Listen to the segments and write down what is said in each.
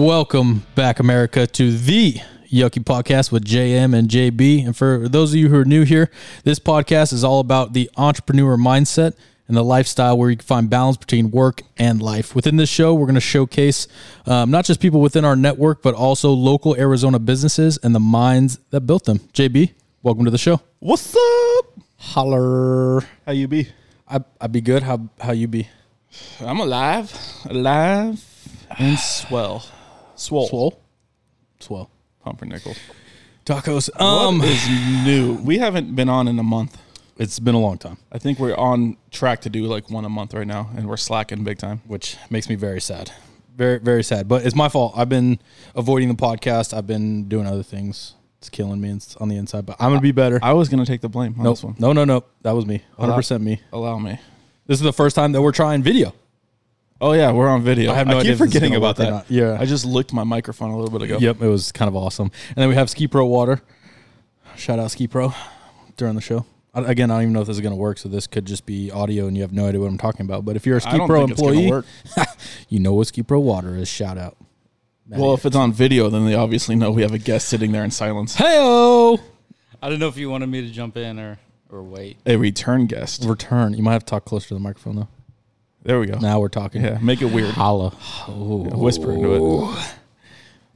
Welcome back, America, to the Yuckie Podcast with JM and JB. And for those of you who are new here, this podcast is all about the entrepreneur mindset and the lifestyle where you can find balance between work and life. Within this show, we're going to showcase um, not just people within our network, but also local Arizona businesses and the minds that built them. JB, welcome to the show. What's up? Holler. How you be? I, I'd be good. How, how you be? I'm alive, alive, and swell, swole, Swole? Swell. pumpernickel. Tacos. Um, what is new? We haven't been on in a month. it's been a long time. I think we're on track to do like one a month right now, and we're slacking big time. which makes me very sad. Very, very sad. But it's my fault. I've been avoiding the podcast. I've been doing other things. It's killing me it's on the inside, but I'm gonna be better. I was gonna take the blame on Nope. this one. No, no, no. That was me. 100% me. Allow me. This is the first time that we're trying video. Oh yeah, we're on video. I have no I idea keep if forgetting about that. not. Yeah. I just licked my microphone a little bit ago. Yep, it was kind of awesome. And then we have Ski Pro Water. Shout out Ski Pro during the show. I- Again, I don't even know if this is going to work, so this could just be audio and you have no idea what I'm talking about. But if you're a Ski don't Pro think it's employee, work. you know what Ski Pro Water is. Shout out. Well, if it's on video, then they obviously know we have a guest sitting there in silence. Heyo! I don't know if you wanted me to jump in or or wait. A return guest. Return. You might have to talk closer to the microphone, though. There we go. Now we're talking. Yeah, make it weird. Holla. Whisper into it.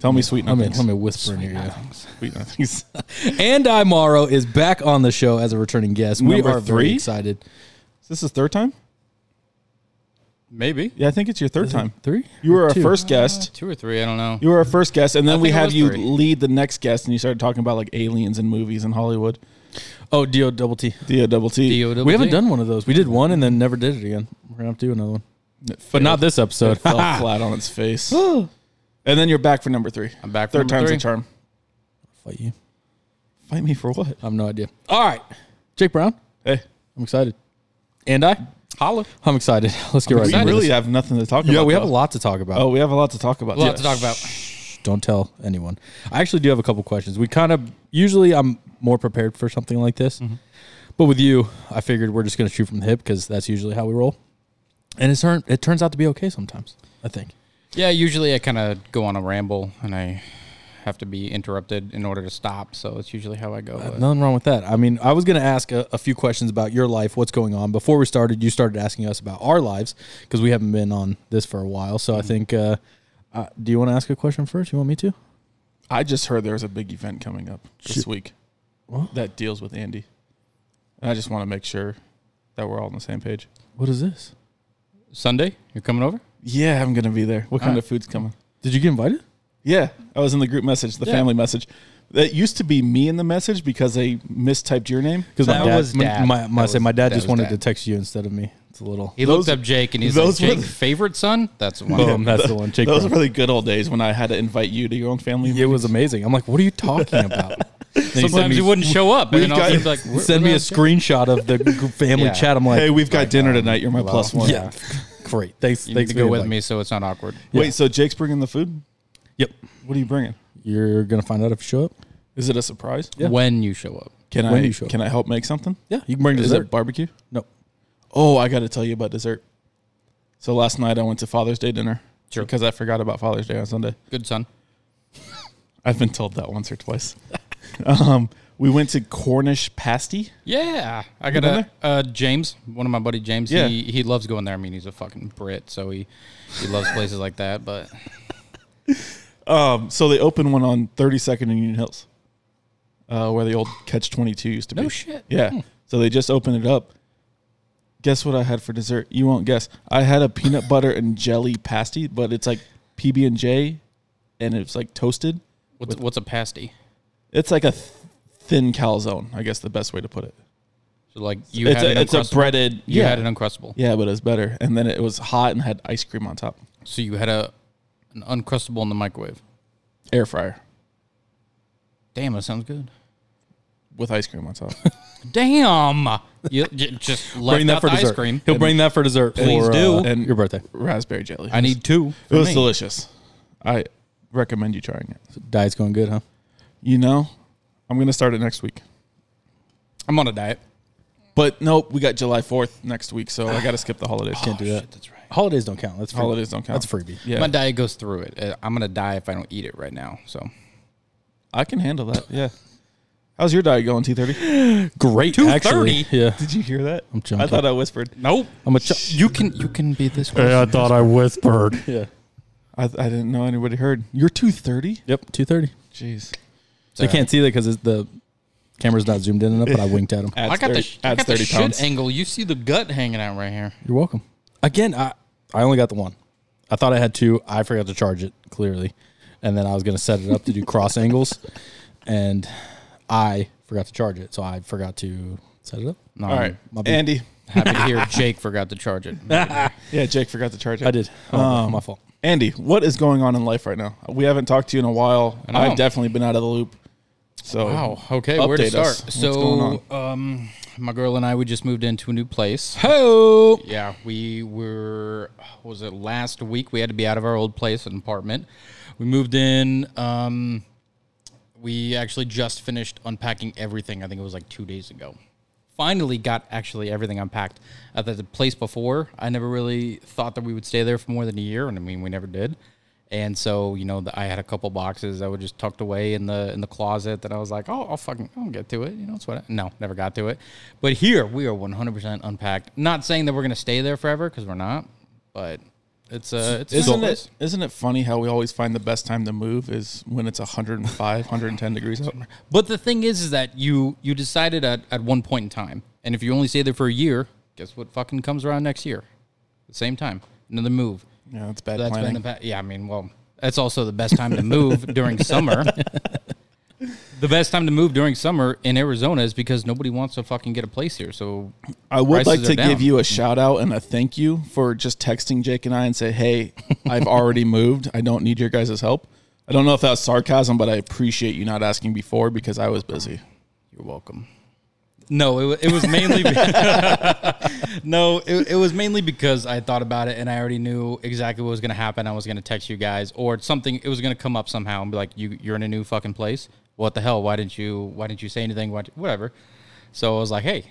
Tell me sweet Let me, nothings. let me whisper in your ear. Sweet nothings. Andy Morrow is back on the show as a returning guest. We Number are very three? excited. Is this the third time? Maybe Yeah, I think it's your third time. Three? You were our Two? first uh, guest. two or three. I don't know. You were our first guest, and then I we think it had was you three. lead the next guest, and you started talking about like aliens and movies in Hollywood. Oh, D-O double T. D double T. DOWD. We haven't done one of those. We did one and then never did it again. We're going to have to do another one. But not this It episode. fell flat on its face. and then you're back for number three. I'm back for Third number time's three. a charm. Fight you. Fight me for what? I have no idea. All right. Jake Brown. Hey, I'm excited. And I? Holla. I'm excited. Let's get right we really this. have nothing to talk about. Yeah, we have a lot to talk about. Oh, we have a lot to talk about. A lot Yeah. to talk about. Don't tell anyone. I actually do have a couple questions. We kind of usually I'm more prepared for something like this, mm-hmm. but with you, I figured we're just going to shoot from the hip because that's usually how we roll, and it turn it turns out to be okay sometimes. I think. Yeah, usually I kind of go on a ramble and I have to be interrupted in order to stop. So it's usually how I go. Uh, but- Nothing wrong with that. I mean, I was going to ask a, a few questions about your life, what's going on. Before we started, you started asking us about our lives because we haven't been on this for a while. So I mm-hmm. think. Uh, uh, do you want to ask a question first? You want me to? I just heard there's a big event coming up this Shit. week What? that deals with Andy. And I just want to make sure that we're all on the same page. What is this? Sunday, you're coming over. Yeah, I'm gonna be there. What kind Alright. of food's coming? Did you get invited? Yeah, I was in the group message, the Yeah. family message. That used to be me in the message because they mistyped your name. Because my That dad, was my- Dad. My, my, That say was- my dad that just was wanted Dad. to text you instead of me. It's a little. He Those- looked up Jake and he's those like, Jake, the- favorite son? That's the one. Boom, that's the one. Jake Those Brown. were the good old days when I had to invite you to your own family. It was amazing. I'm like, what are you talking about? Then he sent Sometimes you wouldn't show up. And We've then all of a got- be like, Send me a the screenshot of the family Yeah. chat. I'm like, Hey, we've got Like, dinner um, tonight. You're my hello. plus one. yeah, great. Thanks. You thanks need to go with invite. me so it's not awkward. Yeah. Wait, so Jake's bringing the food? Yep. What are you bringing? You're gonna find out if you show up. Is it a surprise? Yeah. When you show up. Can When I you show up. can I help make something? Yeah, you can bring Is dessert. it barbecue? No. Oh, I got to tell you about dessert. So last night I went to Father's Day dinner Sure. because I forgot about Father's Day on Sunday. Good son. I've been told that once or twice. um, we went to Cornish Pasty. Yeah, I got a uh, James, one of my buddy James. Yeah. He he loves going there. I mean, he's a fucking Brit, so he he loves places like that. But Um, so they opened one on 32nd and Union Hills, uh, where the old Catch 22 used to be. no shit. Yeah. So they just opened it up. Guess what I had for dessert? You won't guess. I had a peanut butter and jelly pasty, but it's like PB and J, and it's like toasted. What's what's a pasty? It's like a th- thin calzone. I guess the best way to put it. So like you it's had a, an it's a breaded. You yeah, had an uncrustable. yeah, but it was better. And then it was hot and had ice cream on top. So you had a an uncrustable in the microwave. Air fryer Damn, that sounds good. With ice cream on top. Damn, you j- just left bring that out for the dessert. ice cream. He'll bring that for dessert. Please for, do. uh, And- your birthday. Raspberry jelly. I need two. It for was me. delicious. I recommend you trying it. Diet's going good, huh? You know, I'm gonna start it next week. I'm on a diet. But nope, we got July 4th next week, so I got to skip the holidays. Can't do that. shit, that's right. Holidays don't count. That's freebie. Holidays don't count. That's freebie. Yeah, My diet goes through it. Uh, I'm gonna die if I don't eat it right now. So I can handle that. Yeah. How's your diet going, T30? Great, actually. 230? Yeah, Did you hear that? I'm joking. I thought I whispered. nope. I'm a. Ch- You can you can be this. close. I thought I whispered. yeah. I, I didn't know anybody heard. You're 230? Yep. Two thirty. Jeez. They can't see that because the camera's not zoomed in enough. But I winked at them. Adds I got 30, the sh- I adds got the 30 shit pounds. angle. You see the gut hanging out right here. You're welcome. Again, I I only got the one. I thought I had two. I forgot to charge it clearly, and then I was gonna set it up to do cross angles, and I forgot to charge it, so I forgot to set it up. No, All right. my bad. Andy. Happy to hear Jake forgot to charge it. Yeah, Jake forgot to charge it. I did. Oh, Um, my fault. Andy, what is going on in life right now? We haven't talked to you in a while. I know. I've definitely been out of the loop. So Wow. Okay, where to Update start? us. What's going So, um, my girl and I we just moved into a new place. Ho! Yeah, we were. what Was it last week? We had to be out of our old place, an apartment. We moved in. Um, we actually just finished unpacking everything. I think it was like two days ago. Finally, got actually everything unpacked. At the place before, I never really thought that we would stay there for more than a year, and I mean, we never did. And so, you know, the, I had a couple boxes that were just tucked away in the in the closet that I was like, oh, I'll fucking, I'll get to it. You know, it's what. I, no, never got to it. But here we are, 100% unpacked. Not saying that we're gonna stay there forever because we're not, but it's uh, it's isn't it isn't it funny how we always find the best time to move is when it's 105, 110 degrees out? But the thing is, is that you you decided at, at one point in time, and if you only stay there for a year, guess what fucking comes around next year? The same time, another move. Yeah, that's bad That's planning. been the yeah. I mean, well, that's also the best time to move during summer. The best time to move during summer in Arizona is because nobody wants to fucking get a place here. So I would like to down. give you a shout out and a thank you for just texting Jake and I and say, "Hey, I've already moved. I don't need your guys' help." I don't know if that's sarcasm, but I appreciate you not asking before because I was busy. You're welcome. No, it, it was mainly be- no, it, it was mainly because I thought about it and I already knew exactly what was going to happen. I was going to text you guys or something. It was going to come up somehow and be like, "You, you're in a new fucking place. What the hell? Why didn't you? Why didn't you say anything? What, whatever." So I was like, "Hey,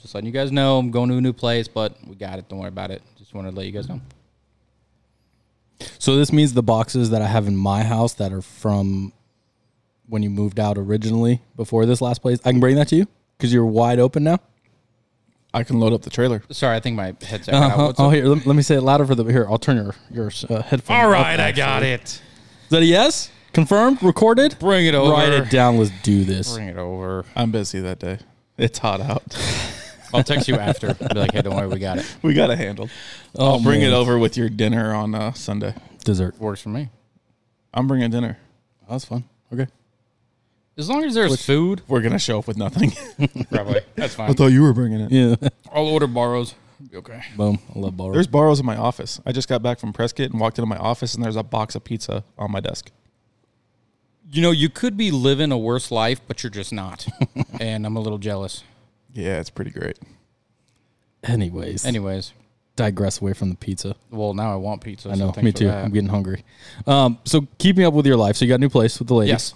just letting you guys know I'm going to a new place, but we got it. Don't worry about it. Just wanted to let you guys know." So this means the boxes that I have in my house that are from when you moved out originally before this last place, I can bring that to you because you're wide open now. I can load up the trailer. Sorry, I think my headset. cut out. Uh-huh. What's Oh, up? here, let, let me say it louder for the here. I'll turn your your uh, headphone. All up, I got it. Is that a yes? Confirmed? Recorded? Bring it over. Write it down. Let's do this. Bring it over. I'm busy that day. It's hot out. I'll text you after. Be like, "Hey, don't worry, we got it." we got it handled. Oh, I'll bring man. it over with your dinner on uh, Sunday. Dessert. Works for me. I'm bringing dinner. That was fun. Okay. As long as there's food, We're gonna show up with nothing. probably that's fine. I thought you were bringing it. Yeah. I'll order Barro's. Be okay. Boom. I love Barro's. There's Barro's in my office. I just got back from Prescott and walked into my office, and there's a box of pizza on my desk. You know, you could be living a worse life, but you're just not. and I'm a little jealous. Yeah, it's pretty great. Anyways. Anyways, digress away from the pizza. well, now I want pizza. I know. thanks Me too. that. I'm getting hungry. Um, so keeping up with your life. So you got a new place with the lady. Yes.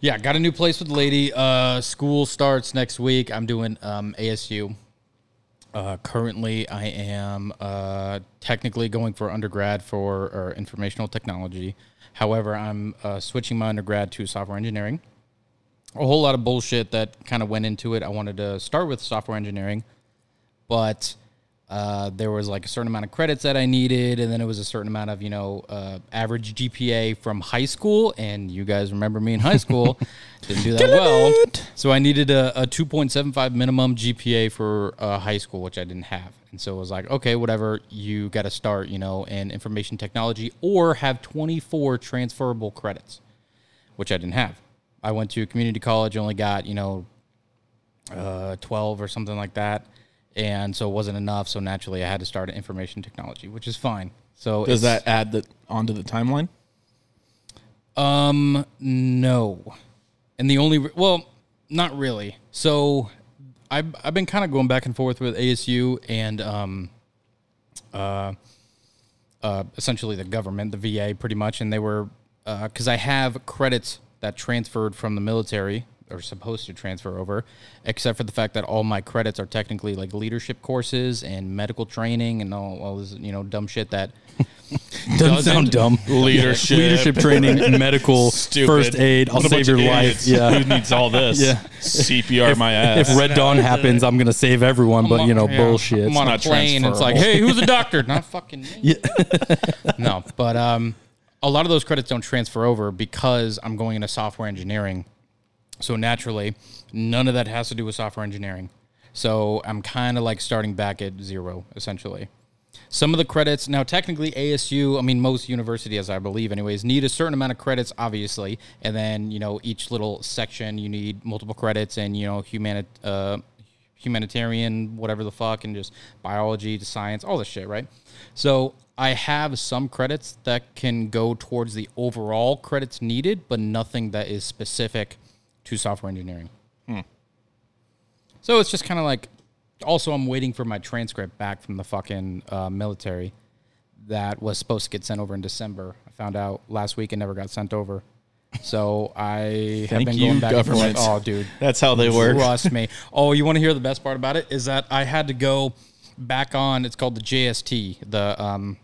Yeah, got a new place with the lady. Uh, school starts next week. I'm doing um, ASU. Uh, currently, I am uh, technically going for undergrad for or informational technology. However, I'm uh, switching my undergrad to software engineering. A whole lot of bullshit that kind of went into it. I wanted to start with software engineering, but uh, there was like a certain amount of credits that I needed, and then it was a certain amount of you know uh, average GPA from high school. And you guys remember me in high school, didn't do that well. So I needed a, a 2.75 minimum GPA for uh, high school, which I didn't have. And so it was like, okay, whatever, you got to start, you know, in information technology or have 24 transferable credits, which I didn't have. I went to community college, only got, you know, uh, 12 or something like that. And so it wasn't enough. So naturally, I had to start in information technology, which is fine. So Does that add the onto the timeline? Um, no. And the only, re- well, not really. So I've, I've been kind of going back and forth with ASU and, um, uh, uh, essentially the government, the VA, pretty much. And they were, because I have credits that transferred from the military are supposed to transfer over, except for the fact that all my credits are technically like leadership courses and medical training and all, all this you know dumb shit that Doesn't sound dumb. Leadership. leadership training, medical, Stupid. first aid. I'll save your life. Yeah. Who needs all this? Yeah. CPR my ass. If Red Dawn happens, I'm gonna save everyone. But you know, Yeah. bullshit. I'm on a plane. It's like, hey, who's a doctor? Not fucking me. no, but um, a lot of those credits don't transfer over because I'm going into software engineering. So naturally, none of that has to do with software engineering. So I'm kind of like starting back at zero, essentially. Some of the credits now, technically ASU. I mean, most universities, I believe, anyways, need a certain amount of credits, obviously, and then you know each little section you need multiple credits, and you know uh, humanitarian, whatever the fuck, and just biology to science, all this shit, right? So I have some credits that can go towards the overall credits needed, but nothing that is specific to software engineering. So it's just kind of like. Also, I'm waiting for my transcript back from the fucking uh, military that was supposed to get sent over in December. I found out last week it never got sent over. So I have been going back and forth. Oh, dude. That's how they work. Trust me. Oh, you want to hear the best part about it? Is that I had to go back on. It's called the JST. The um,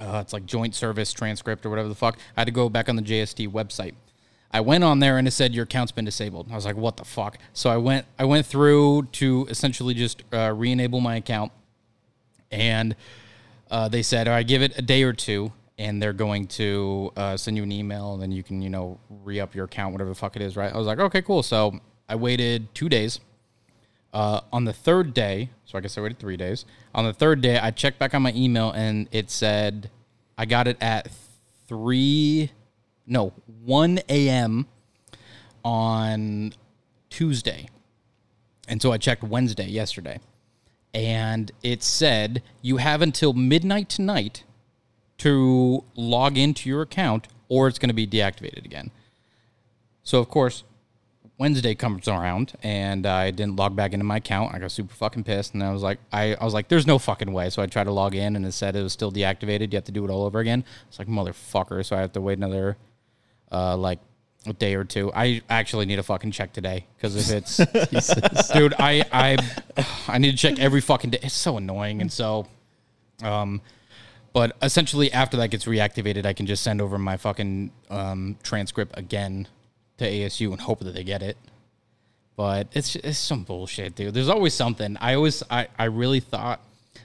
uh, it's like Joint Service Transcript or whatever the fuck. I had to go back on the JST website. I went on there and it said your account's been disabled. I was like, what the fuck? So I went. I went through to essentially just uh, re-enable my account, and uh, they said, all right, give it a day or two, and they're going to uh, send you an email, and then you can, you know, re up your account, whatever the fuck it is, right? I was like, okay, cool. So I waited two days. Uh, on the third day, so I guess I waited three days. On the third day, I checked back on my email, and it said I got it at three, no, one a.m. on Tuesday, and so I checked Wednesday yesterday and it said you have until midnight tonight to log into your account or it's going to be deactivated again. So of course, Wednesday comes around and I didn't log back into my account. I got super fucking pissed and I was like I, I was like there's no fucking way. So I tried to log in and it said it was still deactivated. You have to do it all over again. It's like motherfucker, so I have to wait another uh like a day or two. I actually need a fucking check today because if it's dude, I I I need to check every fucking day. It's so annoying, and so, um, but essentially after that gets reactivated, I can just send over my fucking um transcript again to ASU and hope that they get it. But it's it's some bullshit, dude. There's always something. I always I I really thought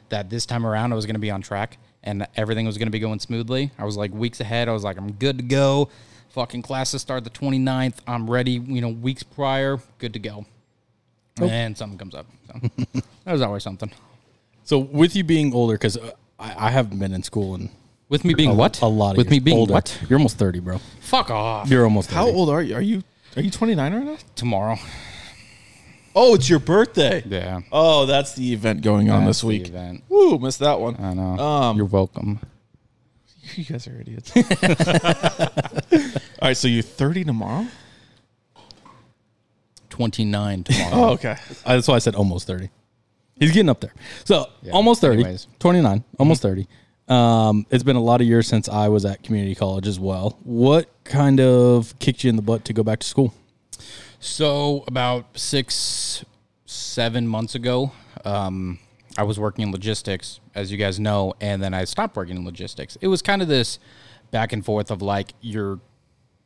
that this time around I was gonna be on track and everything was gonna be going smoothly. I was like weeks ahead. I was like I'm good to go. Fucking classes start the 29th. I'm ready. You know, weeks prior, good to go. And something comes up. So there's always something. So with you being older, because I, I haven't been in school and With me being a, what? a lot of With years. me being older. what? You're almost thirty, bro. Fuck off. You're almost 30. How old are you? Are you are you 29 right now? Tomorrow. Oh, it's your birthday. Yeah. Oh, that's the event going on That's this the week. event. Woo, missed that one. I know. Um, You're welcome. You guys are idiots. All right, so you're 30 tomorrow? 29 tomorrow. Oh, okay. Uh, That's why I said almost 30. He's getting up there. So Yeah, almost 30, anyways. 29, almost 30. Um, it's been a lot of years since I was at community college as well. What kind of kicked you in the butt to go back to school? So about six, seven months ago, um, I was working in logistics, as you guys know, and then I stopped working in logistics. It was kind of this back and forth of like you're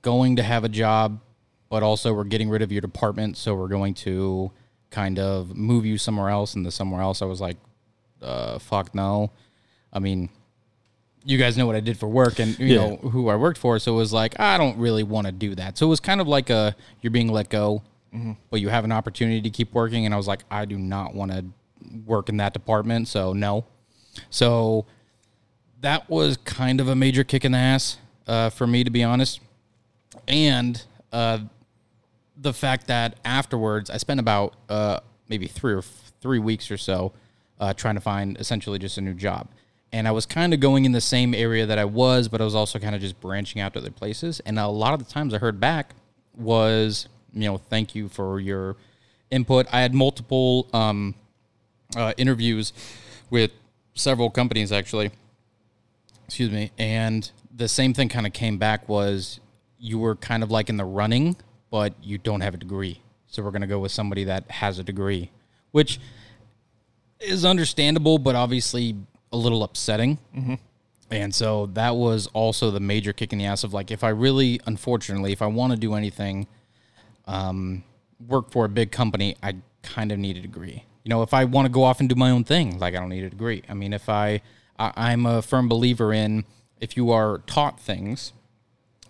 going to have a job, but also we're getting rid of your department, so we're going to kind of move you somewhere else. And the somewhere else, I was like, uh, fuck no. I mean, you guys know what I did for work and you Yeah. know who I worked for. So it was like I don't really want to do that. So it was kind of like a you're being let go, but you have an opportunity to keep working. And I was like, I do not want to work in that department. So no. So that was kind of a major kick in the ass uh, for me, to be honest. And uh, the fact that afterwards I spent about uh, maybe three or f- three weeks or so uh, trying to find essentially just a new job. And I was kind of going in the same area that I was, but I was also kind of just branching out to other places. And a lot of the times I heard back was, you know, thank you for your input. I had multiple um, uh, interviews with several companies actually. Excuse me. And the same thing kind of came back was you were kind of like in the running, but you don't have a degree. So we're going to go with somebody that has a degree, which is understandable, but obviously a little upsetting. And so that was also the major kick in the ass of like, if I really, unfortunately, if I want to do anything, um, work for a big company, I kind of need a degree. You know, if I want to go off and do my own thing, like I don't need a degree. I mean, if I, I I'm a firm believer in if you are taught things,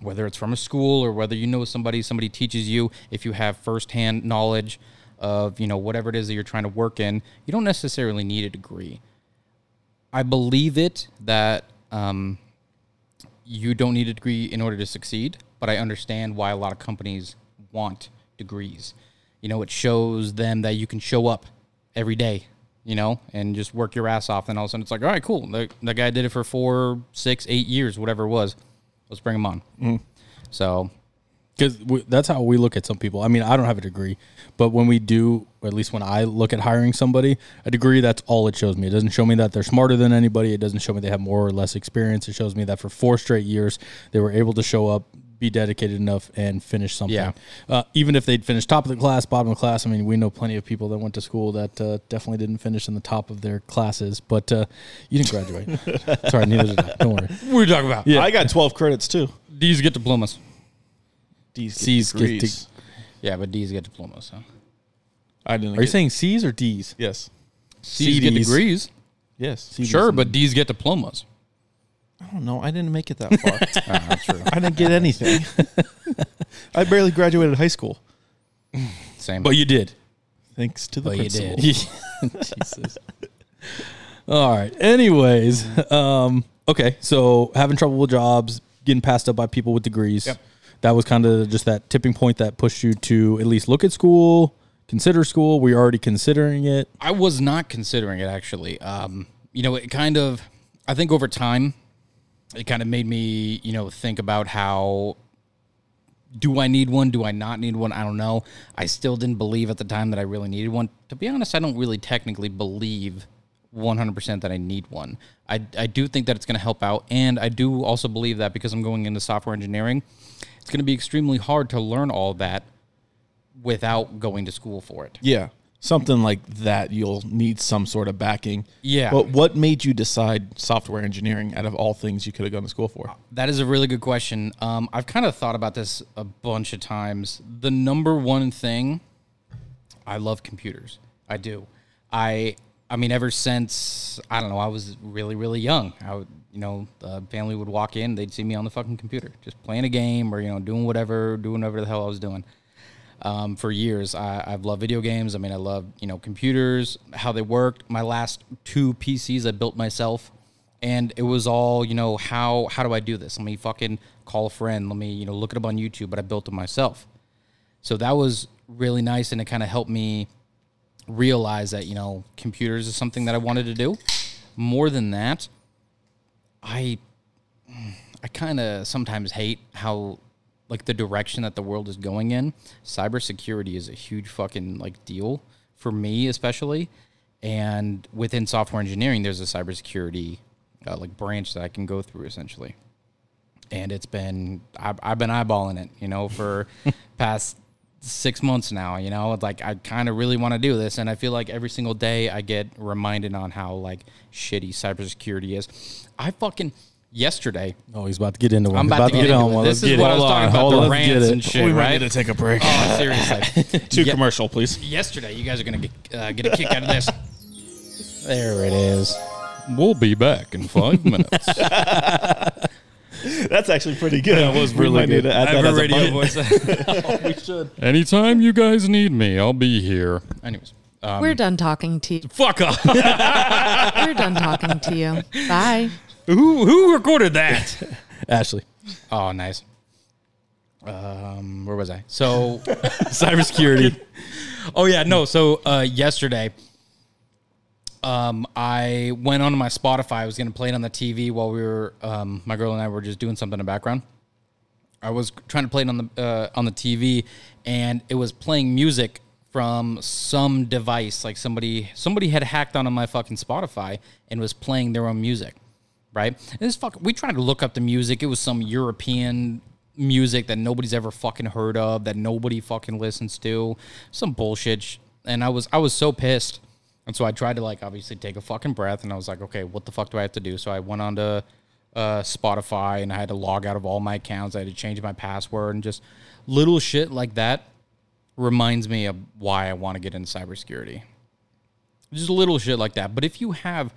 whether it's from a school or whether you know somebody, somebody teaches you, if you have firsthand knowledge of, you know, whatever it is that you're trying to work in, you don't necessarily need a degree. I believe it that um, you don't need a degree in order to succeed, but I understand why a lot of companies want degrees. You know, it shows them that you can show up every day, you know, and just work your ass off. And all of a sudden it's like, all right, cool. The, the guy did it for four, six, eight years, whatever it was. Let's bring him on. Mm-hmm. So, because that's how we look at some people. I mean, I don't have a degree, but when we do, or at least when I look at hiring somebody, a degree that's all it shows me. It doesn't show me that they're smarter than anybody. It doesn't show me they have more or less experience. It shows me that for four straight years they were able to show up, be dedicated enough, and finish something. Yeah. Uh, even if they'd finished top of the class, bottom of the class. I mean, we know plenty of people that went to school that uh, definitely didn't finish in the top of their classes. But uh, you didn't graduate. Sorry, neither did I. Don't worry. what are you talking about? Yeah. I got 12 credits too. D's get diplomas. D's get C's get degrees. Yeah, but D's get diplomas. Huh? I didn't. Are you saying C's or D's? yes? C's get degrees. Yes. Sure, but D's get diplomas. I don't know. I didn't make it that far. Ah, that's true. I didn't get anything. I barely graduated high school. Same. But you did. Thanks to the But you principal. did. Jesus. All right. Anyways, um, okay. So having trouble with jobs, getting passed up by people with degrees. Yep. That was kind of just that tipping point that pushed you to at least look at school, consider school. Were you already considering it? I was not considering it actually. Um, you know, it kind of, I think over time, it kind of made me, you know, think about how do I need one? Do I not need one? I don't know. I still didn't believe at the time that I really needed one. To be honest, I don't really technically believe 100% that I need one. I, I do think that it's going to help out. And I do also believe that because I'm going into software engineering, it's going to be extremely hard to learn all that without going to school for it. Yeah. Something like that, you'll need some sort of backing. Yeah. But what made you decide software engineering out of all things you could have gone to school for? That is a really good question. Um, I've kind of thought about this a bunch of times. The number one thing, I love computers. I do. I I mean, ever since I don't know, I was really really young. I would, you know, the family would walk in, they'd see me on the fucking computer, just playing a game or you know doing whatever, doing whatever the hell I was doing. Um, for years, I, I've loved video games. I mean, I love you know computers, how they worked. My last two PCs I built myself. And it was all you know how how do i do this? Let me fucking call a friend. Let me you know look it up on youtube but i built it myself. So that was really nice and it kind of helped me realize that you know computers is something that i wanted to do. More than that i i kind of sometimes hate how like the direction that the world is going in cybersecurity is a huge fucking like deal for me especially. And within software engineering there's a cybersecurity uh, like branch that i can go through essentially. And it's been I've, I've been eyeballing it you know for past six months now you know? Like i kind of really want to do this and i feel like every single day i get reminded on how like shitty cybersecurity is. I fucking yesterday Oh, he's about to get into one. I'm He's about, to get, into on it. one. This Let's is get what it. I was Hold talking on, about hold the on, let's get rants it. and shit, right? to take a break. Oh, seriously. Too Yeah. commercial, please. Yesterday, you guys are gonna get uh, get a kick out of this. There it is. We'll be back in five minutes. That's actually pretty good. That was really good. To add that as a button. voice. we should. Anytime you guys need me, I'll be here. Anyways, um, We're done talking to you. fuck off. We're done talking to you. Bye. Who who recorded that? Ashley. Oh, nice. Um, where was I? So, Cybersecurity. oh yeah, no. So uh, yesterday, um, I went on my Spotify. I was gonna play it on the TV while we were, um, my girl and I were just doing something in the background. I was trying to play it on the uh, on the TV, and it was playing music from some device. Like somebody somebody had hacked onto my fucking Spotify and was playing their own music, right? And this fuck, we tried to look up the music. It was some European music that nobody's ever fucking heard of, that nobody fucking listens to, some bullshit. sh- And I was I was so pissed, and so I tried to like obviously take a fucking breath, and I was like, okay, what the fuck do I have to do? So I went on to uh, Spotify, and I had to log out of all my accounts. I had to change my password, and just little shit like that reminds me of why I want to get into cybersecurity. Just little shit like that. But if you have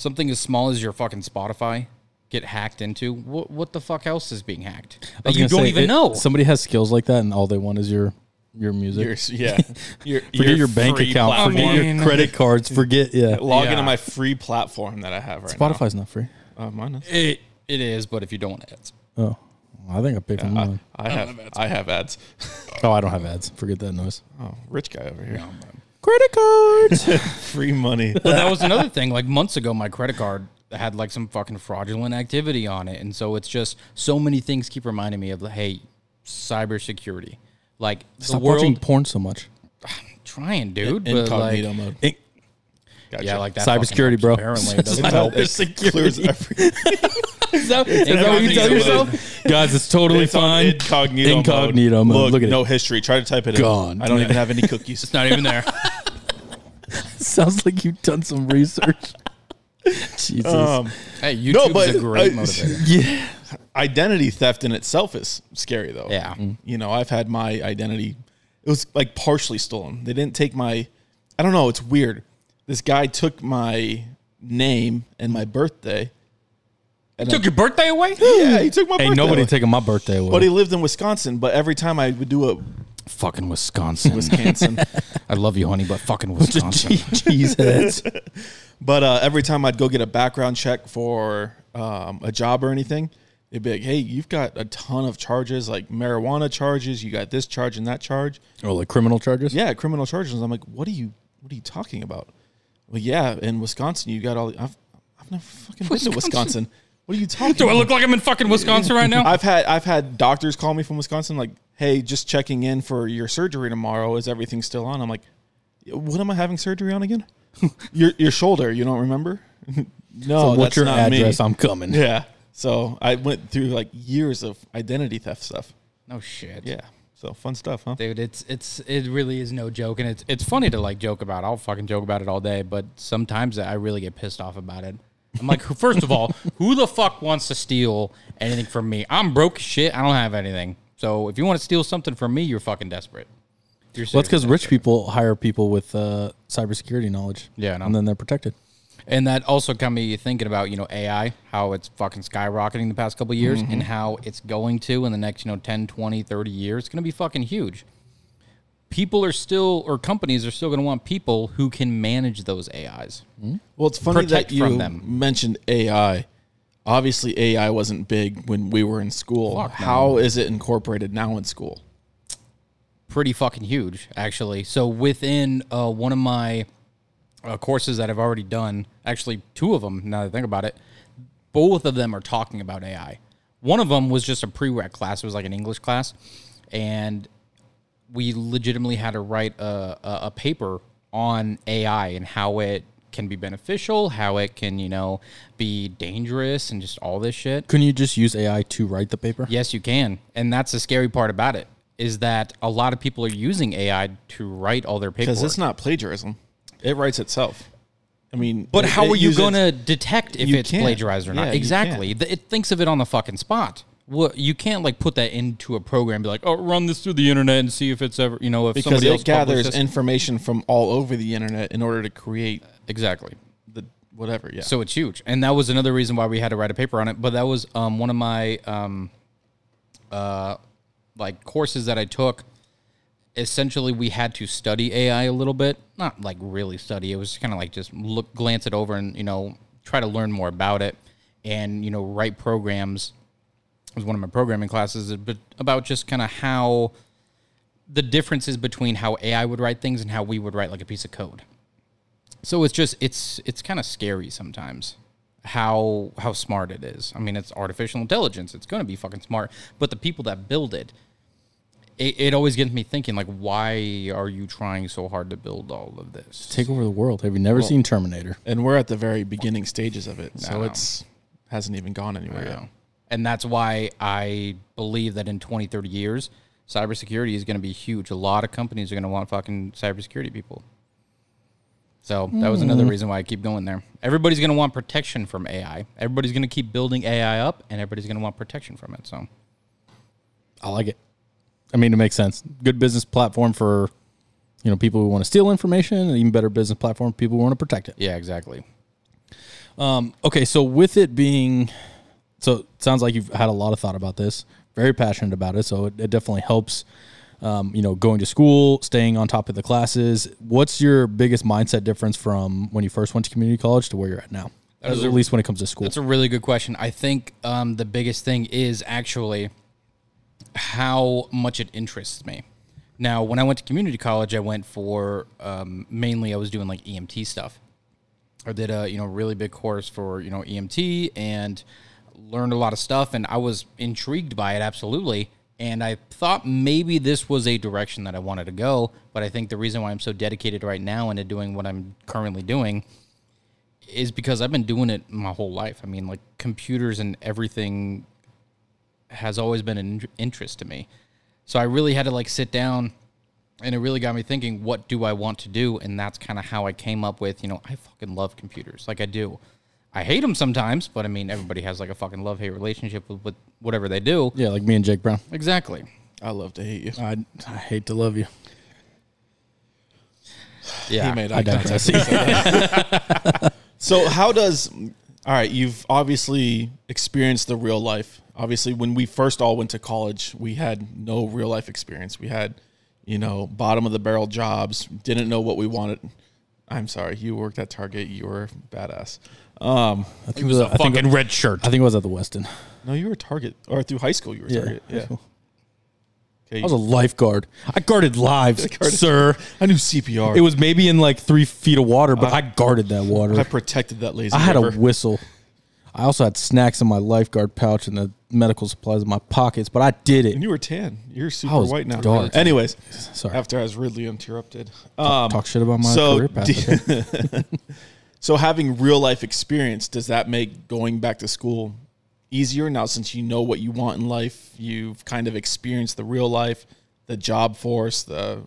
something as small as your fucking Spotify get hacked into, what what the fuck else is being hacked? I That was you don't say, even it- know. Somebody has skills like that, and all they want is your your music. Your, yeah. Your, forget your, bank account. platform. Forget your credit cards. Forget yeah. Log Yeah. into my free platform that I have right Spotify's not free. now. Uh, mine is. it it is, but if you don't want ads, Oh, I think I paid for I, mine. I have I have ads. Oh, I don't have ads. Forget that noise. Oh, rich guy over here. Credit cards. Free money. But that was another thing. Like months ago, my credit card had like some fucking fraudulent activity on it, and so it's just so many things keep reminding me of hey, cybersecurity. Like the Stop world watching porn so much. I'm trying, dude. but Incognito like, mode. In- Gotcha. yeah, like that. Cybersecurity, fucking bro. Apparently, it doesn't I help. it clears every, Is that, is that what you tell yourself? Guys, it's totally it's fine. incognito, Incognito mode. Look, Look at it. no history. Try to type it Gone. in. I don't even have any cookies. It's not even there. Sounds like you've done some research. Jesus. Um, Hey, YouTube No, but is a great I- motivator. yeah. identity theft in itself is scary, though. Yeah. You know, I've had my identity. It was like partially stolen. They didn't take my. I don't know. It's weird. This guy took my name and my birthday. And Took your birthday away? yeah, he took my Hey, birthday. nobody away. taking my birthday away. But he lived in Wisconsin. But every time I would do a Fucking Wisconsin. Wisconsin, I love you, honey, but fucking Wisconsin. cheese heads. but uh, every time I'd go get a background check for um, a job or anything, they'd be like, "Hey, you've got a ton of charges, like marijuana charges. You got this charge and that charge." Oh, like criminal charges? Yeah, criminal charges. I'm like, "What are you? What are you talking about?" Well, yeah, in Wisconsin, you got all. I've I've never fucking been to Wisconsin? Wisconsin. What are you talking? About? Do I look like I'm in fucking Wisconsin right now? I've had I've had doctors call me from Wisconsin like, "Hey, just checking in for your surgery tomorrow. Is everything still on?" I'm like, "What am I having surgery on again?" your your shoulder. You don't remember? no, So what's that's your not address? Me. I'm coming. Yeah. So I went through like years of identity theft stuff. no shit. Yeah. So fun stuff, huh? Dude, it's it's it really is no joke, and it's it's funny to like joke about. I'll fucking joke about it all day, but sometimes I really get pissed off about it. I'm like, first of all, who the fuck wants to steal anything from me? I'm broke as shit. I don't have anything. So if you want to steal something from me, you're fucking desperate. You're Well, that's because rich people hire people with uh, cybersecurity knowledge. Yeah, I know. and then they're protected. And that also got me thinking about, you know, AI, how it's fucking skyrocketing the past couple of years and how it's going to in the next, you know, 10, 20, 30 years. It's going to be fucking huge. People are still, or companies are still going to want people who can manage those AIs. Well, it's funny Protect that you from them. mentioned AI. Obviously, AI wasn't big when we were in school. Fuck no. How is it incorporated now in school? Pretty fucking huge, actually. So within uh, one of my uh, courses that I've already done, actually two of them, now that I think about it, both of them are talking about AI. One of them was just a prereq class. It was like an English class. And we legitimately had to write a, a, a paper on AI and how it can be beneficial, how it can, you know, be dangerous and just all this shit. Couldn't you just use AI to write the paper? Yes, you can. And that's the scary part about it is that a lot of people are using AI to write all their papers. Because it's not plagiarism; it writes itself. I mean, But it- how it are you going to detect if it's can't. plagiarized or not? Yeah, exactly. It thinks of it on the fucking spot. Well, you can't like put that into a program be like, oh, run this through the internet and see if it's ever, you know, if because somebody else it gathers published this. information from all over the internet in order to create exactly. the whatever. Yeah. So it's huge, and that was another reason why we had to write a paper on it. But that was um, one of my um, uh, like courses that I took. Essentially, we had to study AI a little bit, not like really study. It was kind of like just look, glance it over, and you know, try to learn more about it, and you know, write programs. It was one of my programming classes, uh, but about just kind of how the differences between how AI would write things and how we would write like a piece of code. So it's just it's it's kind of scary sometimes how how smart it is. I mean, it's artificial intelligence. It's going to be fucking smart, but the people that build it, it, it always gets me thinking like, why are you trying so hard to build all of this? Take over the world. Have you never seen Terminator? and we're at the very beginning stages of it, so it's hasn't even gone anywhere yet. And that's why I believe that in 20, 30 years, cybersecurity is going to be huge. A lot of companies are going to want fucking cybersecurity people. So that was another mm. reason why I keep going there. Everybody's going to want protection from AI. Everybody's going to keep building AI up, and everybody's going to want protection from it. So I like it. I mean, it makes sense. Good business platform for you know people who want to steal information, and even better business platform for people who want to protect it. yeah, exactly. Okay, so with it being, so it sounds like you've had a lot of thought about this. Very passionate about it, so it, it definitely helps. Um, you know, going to school, staying on top of the classes. What's your biggest mindset difference from when you first went to community college to where you're at now? At least when it comes to school. That's a really good question. I think um, the biggest thing is actually how much it interests me. Now, when I went to community college, I went for um, mainly I was doing like EMT stuff. I did a you know really big course for you know EMT and learned a lot of stuff, and I was intrigued by it absolutely. And I thought maybe this was a direction that I wanted to go, but I think the reason why I'm so dedicated right now into doing what I'm currently doing is because I've been doing it my whole life. I mean, like computers and everything has always been an in- interest to me. So I really had to like sit down and it really got me thinking, what do I want to do? And that's kind of how I came up with, you know, I fucking love computers. Like I do. I hate them sometimes, but I mean, everybody has like a fucking love hate relationship with, with whatever they do. yeah, like me and Jake Brown. Exactly. I love to hate you. I, I hate to love you. Yeah. He made I eye digress. contact. So how does all right, you've obviously experienced the real life. Obviously when we first all went to college, we had no real life experience. We had, you know, bottom of the barrel jobs, didn't know what we wanted. I'm sorry, you worked at Target, you were badass. Um I think it was, I think, red shirt. I think it was at the Weston. no, you were Target or through high school you were Target. Yeah. Okay. I was a lifeguard. I guarded lives, guarded- sir. I knew CPR. It was maybe in like three feet of water, but I guarded that water. I protected that lazy I had a whistle. I also had snacks in my lifeguard pouch and the medical supplies in my pockets, but I did and it. you were tan. You're super was white now. dark. Anyways, Sorry. after I was rudely interrupted. Um, Talk shit about my so career path. do- okay? So having real life experience, does that make going back to school easier now since you know what you want in life? You've kind of experienced the real life, the job force, the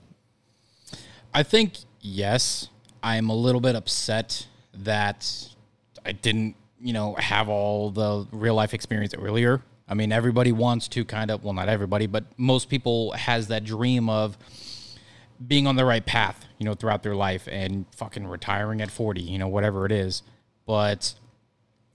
I think yes. I'm a little bit upset that I didn't, you know, have all the real life experience earlier. I mean, everybody wants to kind of, well, not everybody, but most people has that dream of being on the right path, you know, throughout their life and fucking retiring at 40, you know, whatever it is. But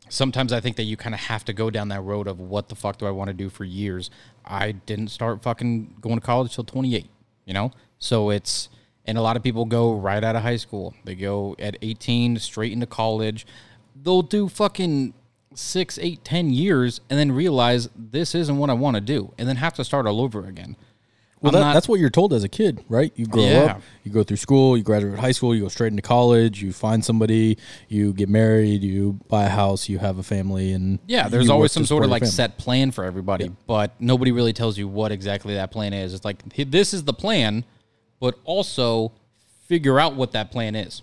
sometimes I think that you kind of have to go down that road of what the fuck do I want to do for years. I didn't start fucking going to college till 28, you know? So it's, and a lot of people go right out of high school. They go at 18 straight into college. They'll do fucking six, eight, ten years and then realize this isn't what I want to do and then have to start all over again. Well, that, not- that's what you're told as a kid, right? You grow Yeah. up, you go through school, you graduate high school, you go straight into college, you find somebody, you get married, you buy a house, you have a family, and Yeah, there's always some sort of like family. set plan for everybody, but nobody really tells you what exactly that plan is. It's like this is the plan, but also figure out what that plan is.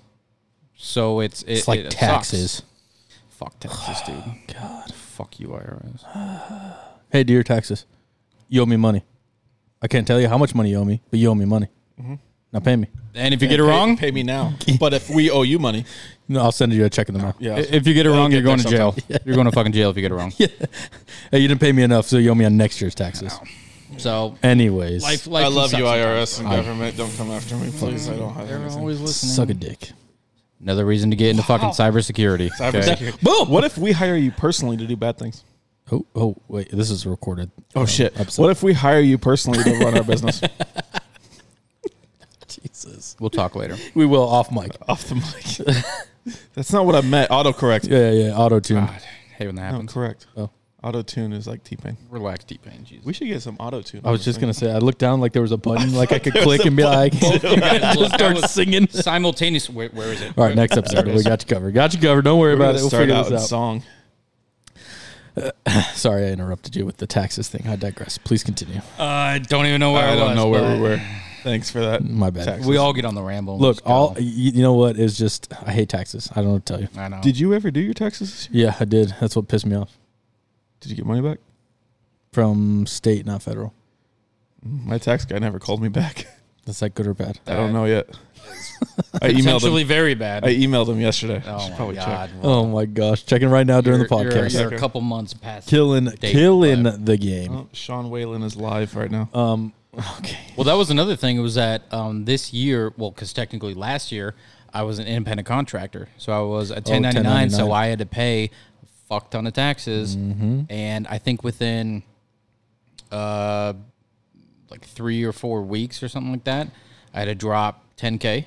So it's it, It's like it sucks. Taxes. Fuck taxes, dude. God, fuck you, IRS. Hey, dear taxes, you owe me money. I can't tell you how much money you owe me, but you owe me money. Mm-hmm. Now pay me. And if you get it pay, wrong, Pay me now. but if we owe you money, No, I'll send you a check in the mail. yeah. if you get it It'll wrong, get you're going to jail. sometime. You're going to fucking jail if you get it wrong. Hey, you didn't pay me enough, so you owe me on next year's taxes. So Anyways, life, life I love you. IRS and government. Don't come after me, please. I don't have They're anything. always listening. suck a dick. Another reason to get into fucking cybersecurity. okay? Cybersecurity. Boom. What if we hire you personally to do bad things? Oh, oh, wait, this is recorded. Oh um, shit! episode. What if we hire you personally to run our business Jesus. We'll talk later. We will off mic. off the mic? That's not what I meant. Autocorrect. Yeah, yeah, yeah. Auto tune. God, hate when that No, happens. correct. Oh. Auto tune is like T Pain. Relax, T Pain. Jesus. We should get some auto tune. I was just gonna say. I looked down like there was a button, like I could click and be like, just start singing. simultaneous. Where, where is it? All right, next episode. We got you covered. Got you covered. Don't worry We're about it. We'll start figure out in this out. song. Sorry, I interrupted you with the taxes thing. I digress. Please continue. I don't even know where I, I don't was, know where we were. Thanks for that. My bad. Taxes. We all get on the ramble. Look, all you, you know what is just I hate taxes. I don't know what to tell you. I know. Did you ever do your taxes? Yeah, I did. That's what pissed me off. Did you get money back? from state, not federal. My tax guy never called me back. Is that good or bad? I don't know yet. I emailed Potentially him. very bad. I emailed him yesterday. oh Should my probably god. check. Oh my gosh! Checking right now during the You're- you're- podcast. You're, a couple months past. killing, date, killing but- the game. Oh, Sean Whalen is live right now. Um, okay. Well, that was another thing. It was that um, this year, well, because technically last year I was an independent contractor, so I was a 1099, 1099. so I had to pay a fuck ton of taxes, and I think within uh, like three or four weeks or something like that, I had to drop 10k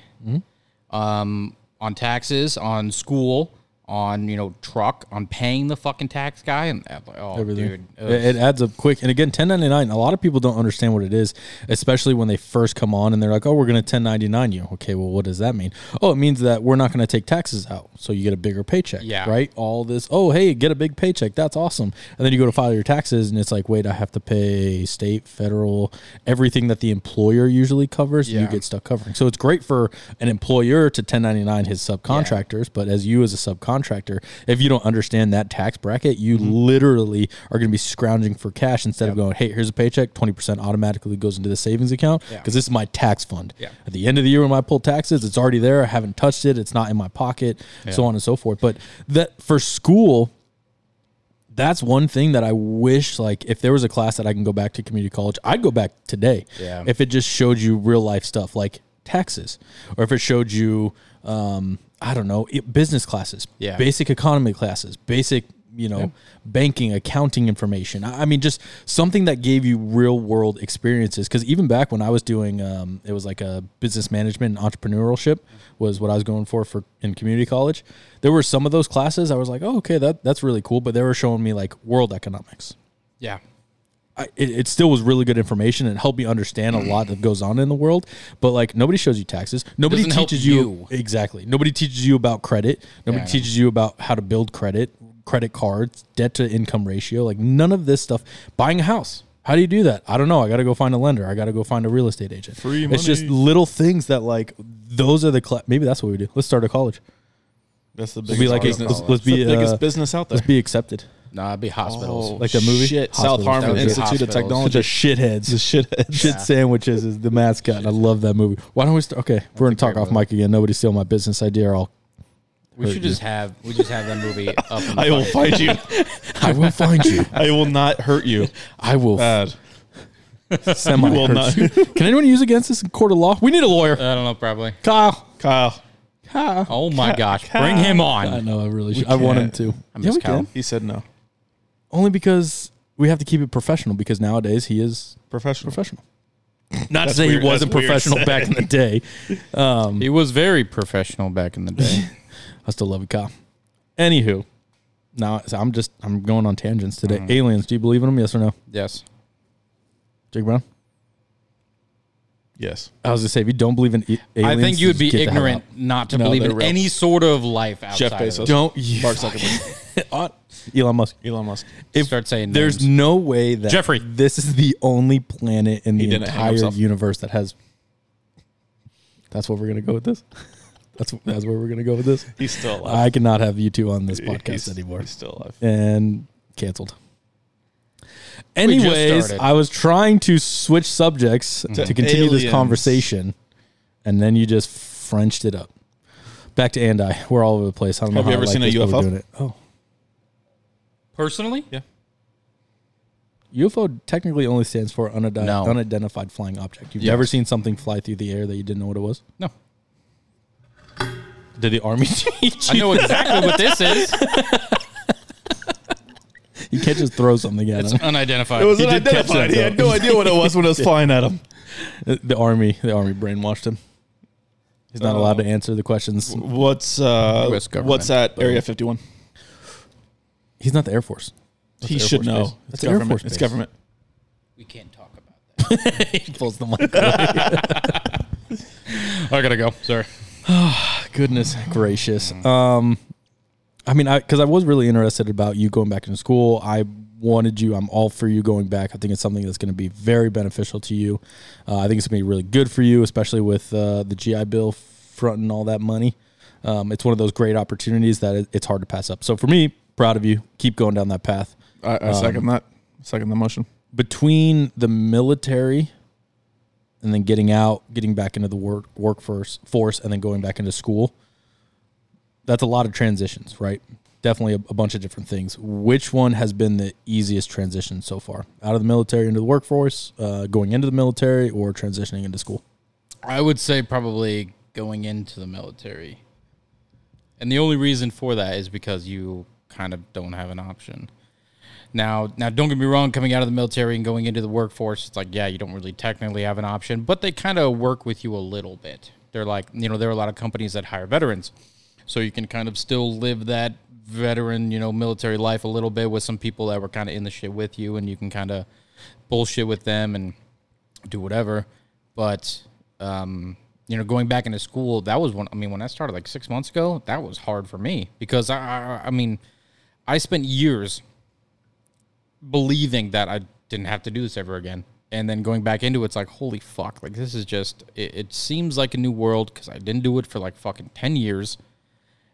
um, on taxes, on school, on you know truck, on paying the fucking tax guy, and uh, oh, Everything. dude, It, it adds up quick. And again, 1099, a lot of people don't understand what it is, especially when they first come on and they're like, oh, we're going to 1099 you. Okay, well, what does that mean? Oh, it means that we're not going to take taxes out. So you get a bigger paycheck. Yeah. Right? All this, oh, hey, get a big paycheck. That's awesome. And then you go to file your taxes and it's like, wait, I have to pay state, federal, everything that the employer usually covers. You get stuck covering. So it's great for an employer to 1099 his subcontractors. But as you as a subcontractor, if you don't understand that tax bracket, you Mm-hmm. literally are going to be scrounging for cash instead of going, hey, here's a paycheck, 20% automatically goes into the savings account Yeah. because this is my tax fund. Yeah. At the end of the year when I pull taxes, it's already there. I haven't touched it. It's not in my pocket, so on and so forth. But that for school, that's one thing that I wish like if there was a class that I can go back to community college, I'd go back today. Yeah. If it just showed you real life stuff like taxes, or if it showed you, um, I don't know, it, business classes, Yeah. basic economy classes, basic you know banking accounting information. I I mean just something that gave you real world experiences. Because even back when i was doing um, it was like a business management and entrepreneurship was what i was going for for in community college. There were some of those classes i was like oh okay that that's really cool but they were showing me like world economics. Yeah. I, it, it still was really good information and helped me understand a lot that goes on in the world. But like nobody shows you taxes. Nobody Doesn't teaches you, you. exactly. Nobody teaches you about credit. Nobody Yeah. teaches you about how to build credit, credit cards, debt to income ratio. Like none of this stuff. Buying a house. How do you do that? I don't know. I got to go find a lender. I got to go find a real estate agent. Free It's just little things that like those are the cla- maybe that's what we do. Let's start a college. That's the Let's biggest be like a, let's, let's It's the be biggest uh, business out there. let's be accepted. No, it'd be hospitals. Oh, Like that movie? Shit, South Hospitals. Harmon would be Institute of hospitals. Technology. The shitheads. The shithead. Shit sandwiches is the mascot, and I love that movie. Why don't we start? Okay, we're gonna talk off movie. mic again. Nobody steal my business idea, or I'll. we should you. just have we just have that movie up. In the I will fire. find you. I will find you. I will not hurt you. I will Bad. semi will hurt not. you. Can anyone use against this in court of law? We need a lawyer. I don't know, probably. Kyle. Kyle. Kyle. Oh my gosh, bring him on. I on. know. I really should. I want him can't. to. I miss we Kyle. can. He said no. Only because we have to keep it professional. Because nowadays he is Professional. professional. Not to say weird. he wasn't That's professional back in the day. Um, He was very professional back in the day. I still love you, Kyle. Anywho, now so I'm just I'm going on tangents today. Mm-hmm. Aliens. Do you believe in them? Yes or no? yes. Jake Brown. Yes. I was gonna say if you don't believe in e- aliens, I think you would be just get the hell ignorant not to No, believe they're in real. any sort of life outside. Jeff of Bezos. it. Don't you Mark Zuckerberg. on Elon Musk. Elon Musk. If Start saying there's names. no way that Jeffrey. this is the only planet in He the didn't hang entire himself. universe that has. That's what we're gonna go with this. That's that's where we're gonna go with this. He's still alive. I cannot have you two on this podcast He's- anymore. He's still alive. and canceled. Just Anyways, started. I was trying to switch subjects mhm. to, To continue this aliens. conversation, and then you just Frenched it up. Back to Andy. We're all over the place. I don't Have know you how ever I like seen a this, but we're UFO? doing it. Oh, Personally? Yeah. UFO technically only stands for unidentified, No. unidentified flying object. You've Yes. never seen something fly through the air that you didn't know what it was? No. Did the army teach I you? know exactly what this is. You can't just throw something at It's him. unidentified. It was He did catch unidentified. that, He had though. no idea what it was when it was flying at him. The- The army, the army brainwashed him. He's not allowed to answer the questions. What's uh, US government. what's at Area 51? He's not the Air Force. That's He Air should Force know. Base. It's That's Air government. Force It's Base. government. we can't talk about that. he pulls the mic. I gotta go. Sorry. Goodness gracious. Um, I mean, I because I was really interested about you going back into school. I wanted you. I'm all for you going back. I think it's something that's going to be very beneficial to you. Uh, I think it's going to be really good for you, especially with uh, the GI Bill fronting all that money. Um, it's one of those great opportunities that it, it's hard to pass up. So for me, proud of you. Keep going down that path. I, I second that. Second the motion. between the military and then getting out, getting back into the work workforce force, and then going back into school. That's a lot of transitions, right? Definitely a, a bunch of different things. Which one has been the easiest transition so far? Out of the military into the workforce, uh, going into the military, or transitioning into school? I would say probably going into the military. And the only reason for that is because you kind of don't have an option. Now, now don't get me wrong, coming out of the military and going into the workforce, it's like, yeah, you don't really technically have an option, but they kind of work with you a little bit. They're like, you know, there are a lot of companies that hire veterans. So you can kind of still live that veteran, you know, military life a little bit with some people that were kind of in the shit with you and you can kind of bullshit with them and do whatever. But um, you know, going back into school, that was when I mean, when I started like six months ago, that was hard for me because I, I, I mean, I spent years believing that I didn't have to do this ever again, and then going back into it, it's like, holy fuck, like this is just. It, it seems like a new world because I didn't do it for like fucking ten years,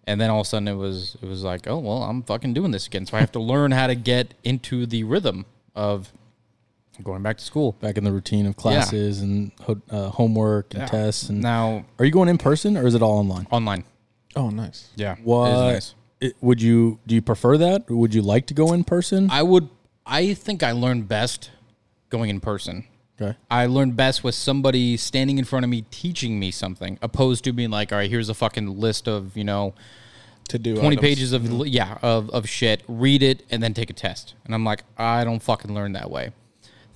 and then all of a sudden it was it was like, oh well, I'm fucking doing this again, so I have to learn how to get into the rhythm of going back to school. Back in the routine of classes and ho- uh, homework and Yeah. tests. And Now are you going in person or is it all online? online, Oh, nice. yeah, What it is nice. it- would you do? You prefer that? Or would you like to go in person? I would. I think I learned best going in person. Okay. I learned best with somebody standing in front of me teaching me something, opposed to being like, "All right, here's a fucking list of you know To do twenty items. pages of yeah of of shit. Read it and then take a test." And I'm like, I don't fucking learn that way.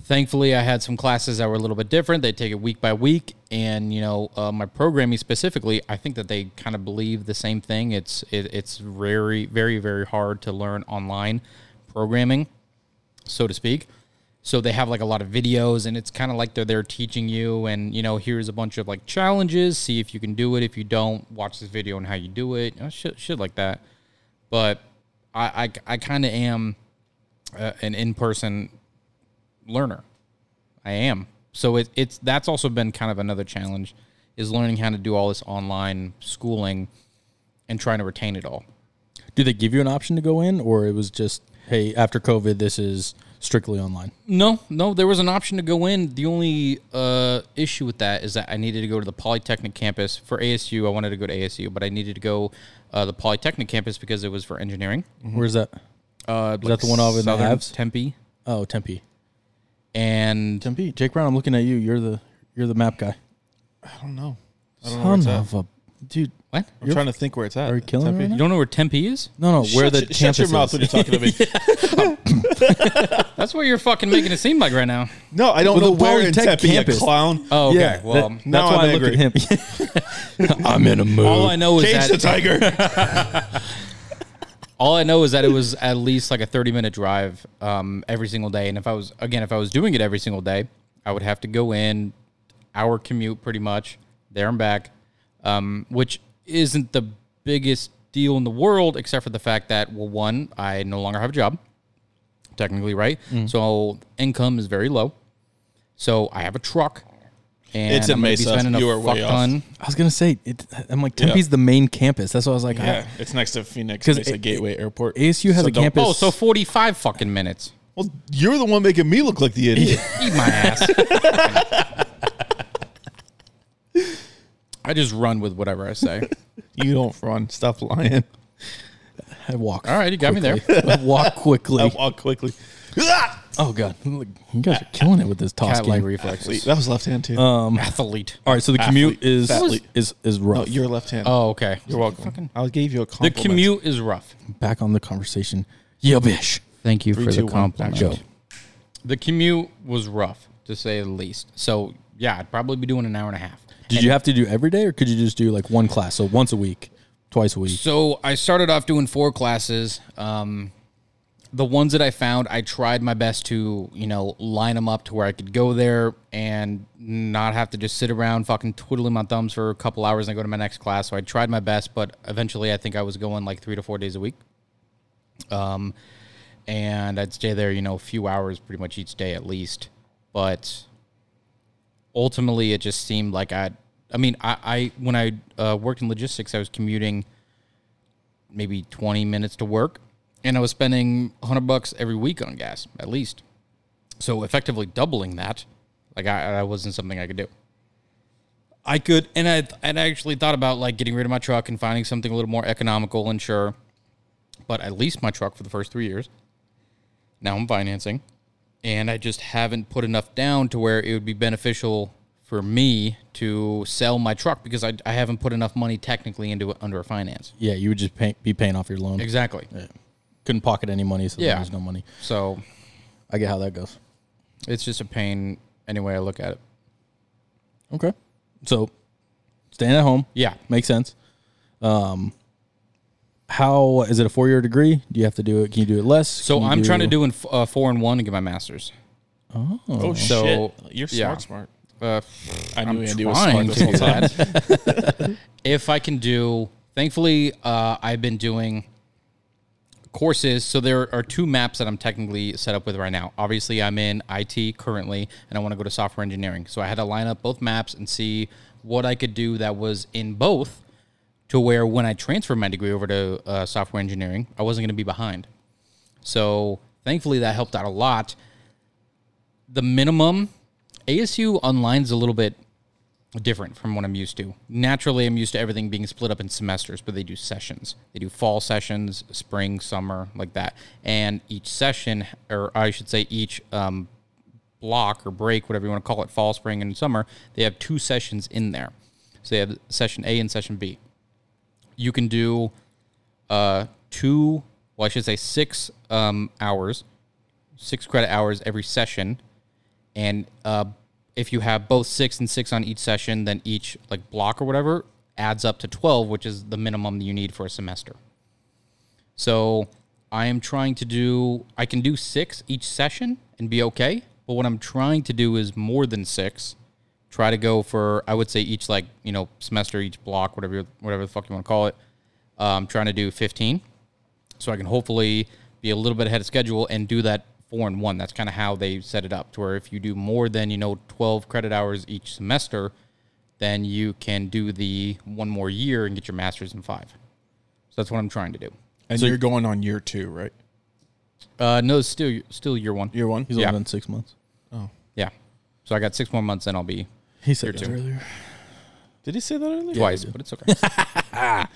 Thankfully, I had some classes that were a little bit different. They take it week by week, and you know, uh, my programming specifically, I think that they kind of believe the same thing. It's it, it's very very very hard to learn online programming so to speak. So they have like a lot of videos, and it's kind of like they're there teaching you, and you know, here's a bunch of like challenges. See if you can do it. If you don't, watch this video on how you do it. You know, shit, shit like that. But I, I, I kind of am uh, an in-person learner. I am. So it, it's that's also been kind of another challenge is learning how to do all this online schooling and trying to retain it all. Do they give you an option to go in, or it was just, hey, after COVID, this is strictly online? No, no, there was an option to go in. The only uh, issue with that is that I needed to go to the Polytechnic campus for ASU. I wanted to go to ASU, but I needed to go uh, the Polytechnic campus because it was for engineering. Where's that? Uh, Is that the one over in the Southern Avs? Tempe, Oh, Tempe. and Tempe. Jake Brown, I'm looking at you. You're the you're the map guy. I don't know. I don't know where it's Son at. of a dude. What? I'm trying to think where it's at. Are you killing me Tempe? right You don't know where Tempe is? No, no. where Shut the your- campus shut your mouth is. when you're talking to me. That's what you're fucking making it seem like right now. No, I don't Well, know the where in Polytech Tempe, campus. you clown. Oh, okay. Yeah, well, that- now that's why I'm I looked at him. I'm in a mood. all I know is Cage that the tiger. all I know is that it was at least like a 30 minute drive um, every single day. And if I was, again, if I was doing it every single day, I would have to go in, hour commute pretty much, there and back, um, which isn't the biggest deal in the world, except for the fact that, well, one, I no longer have a job, technically, right? Mm. So income is very low. So I have a truck. And It's in I'm gonna be Mesa. spending a You are fuck way off. I was gonna say it. I'm like Tempe's the main campus. That's what I was like, yeah, it's next to Phoenix Mesa it- Gateway Airport. ASU has So a don't- campus. Oh, so 45 fucking minutes. Well, you're the one making me look like the idiot. Eat my ass. I just run with whatever I say. you don't run. Stop lying. I walk. All right, you got me there. I walk quickly. I walk quickly. Ah! oh god, you guys are killing it with this toss Cat like game. reflexes. That was left hand too. Athlete. All right, so the commute Athlete. is Athlete. is is rough. no, you're left hand. Oh, okay. you're welcome. I gave you a compliment. The commute is rough. Back on the conversation. Yeah, bish. Thank you Three, for two, the compliment. Go. The commute was rough, to say the least. So, yeah, I'd probably be doing an hour and a half. Did you have to do every day, or could you just do like one class, so once a week, twice a week? So I started off doing four classes. Um, the ones that I found, I tried my best to, you know, line them up to where I could go there and not have to just sit around fucking twiddling my thumbs for a couple hours and go to my next class. So I tried my best, but eventually I think I was going like three to four days a week. Um, and I'd stay there, you know, a few hours pretty much each day at least. But ultimately, it just seemed like I, I mean, I, I when I uh, worked in logistics, I was commuting maybe 20 minutes to work and I was spending 100 bucks every week on gas at least. So effectively doubling that, like I, that wasn't something I could do. I could, and I and I actually thought about like getting rid of my truck and finding something a little more economical and sure. But I leased my truck for the first three years. Now I'm financing, and I just haven't put enough down to where it would be beneficial for me to sell my truck because I, I haven't put enough money technically into it under a finance. Yeah, you would just pay, be paying off your loan. Exactly. Yeah. Couldn't pocket any money, so Yeah. there's no money. So I get how that goes. it's just a pain any way I look at it. Okay. So staying at home Yeah. makes sense. Um, how is it a four year degree? Do you have to do it? Can you do it less? So I'm trying to do in uh, four and one to get my master's. Oh, So, shit. You're smart, yeah. smart. Uh, I knew I'm Andy was smart trying this to whole do time. if I can do, thankfully, uh, I've been doing courses. So there are two maps that I'm technically set up with right now. Obviously, I'm in IT currently, and I want to go to software engineering. So I had to line up both maps and see what I could do that was in both, to where when I transferred my degree over to uh, software engineering, I wasn't going to be behind. So thankfully, that helped out a lot. The minimum ASU online is a little bit different from what I'm used to. Naturally, I'm used to everything being split up in semesters, but they do sessions. They do fall sessions, spring, summer, like that. And each session, or I should say, each um, block or break, whatever you want to call it, fall, spring, and summer, they have two sessions in there. So they have session A and session B. You can do uh, two, well, I should say six um, hours, six credit hours every session and uh, if you have both six and six on each session, then each like block or whatever adds up to twelve, which is the minimum that you need for a semester. So I am trying to do. I can do six each session and be okay, but what I'm trying to do is more than six. Try to go for I would say each like you know semester, each block, whatever whatever the fuck you want to call it. Uh, I'm trying to do fifteen, so I can hopefully be a little bit ahead of schedule and do that four and one. That's kind of how they set it up to where if you do more than, you know, 12 credit hours each semester, then you can do the one more year and get your master's in five. So that's what I'm trying to do. And so you're going on year two, right? Uh, no, still, still year one. Year one? He's Yeah. only done six months. Oh, yeah. So I got six more months, then I'll be He said Year that two. earlier. Did he say that earlier? twice, but it's okay.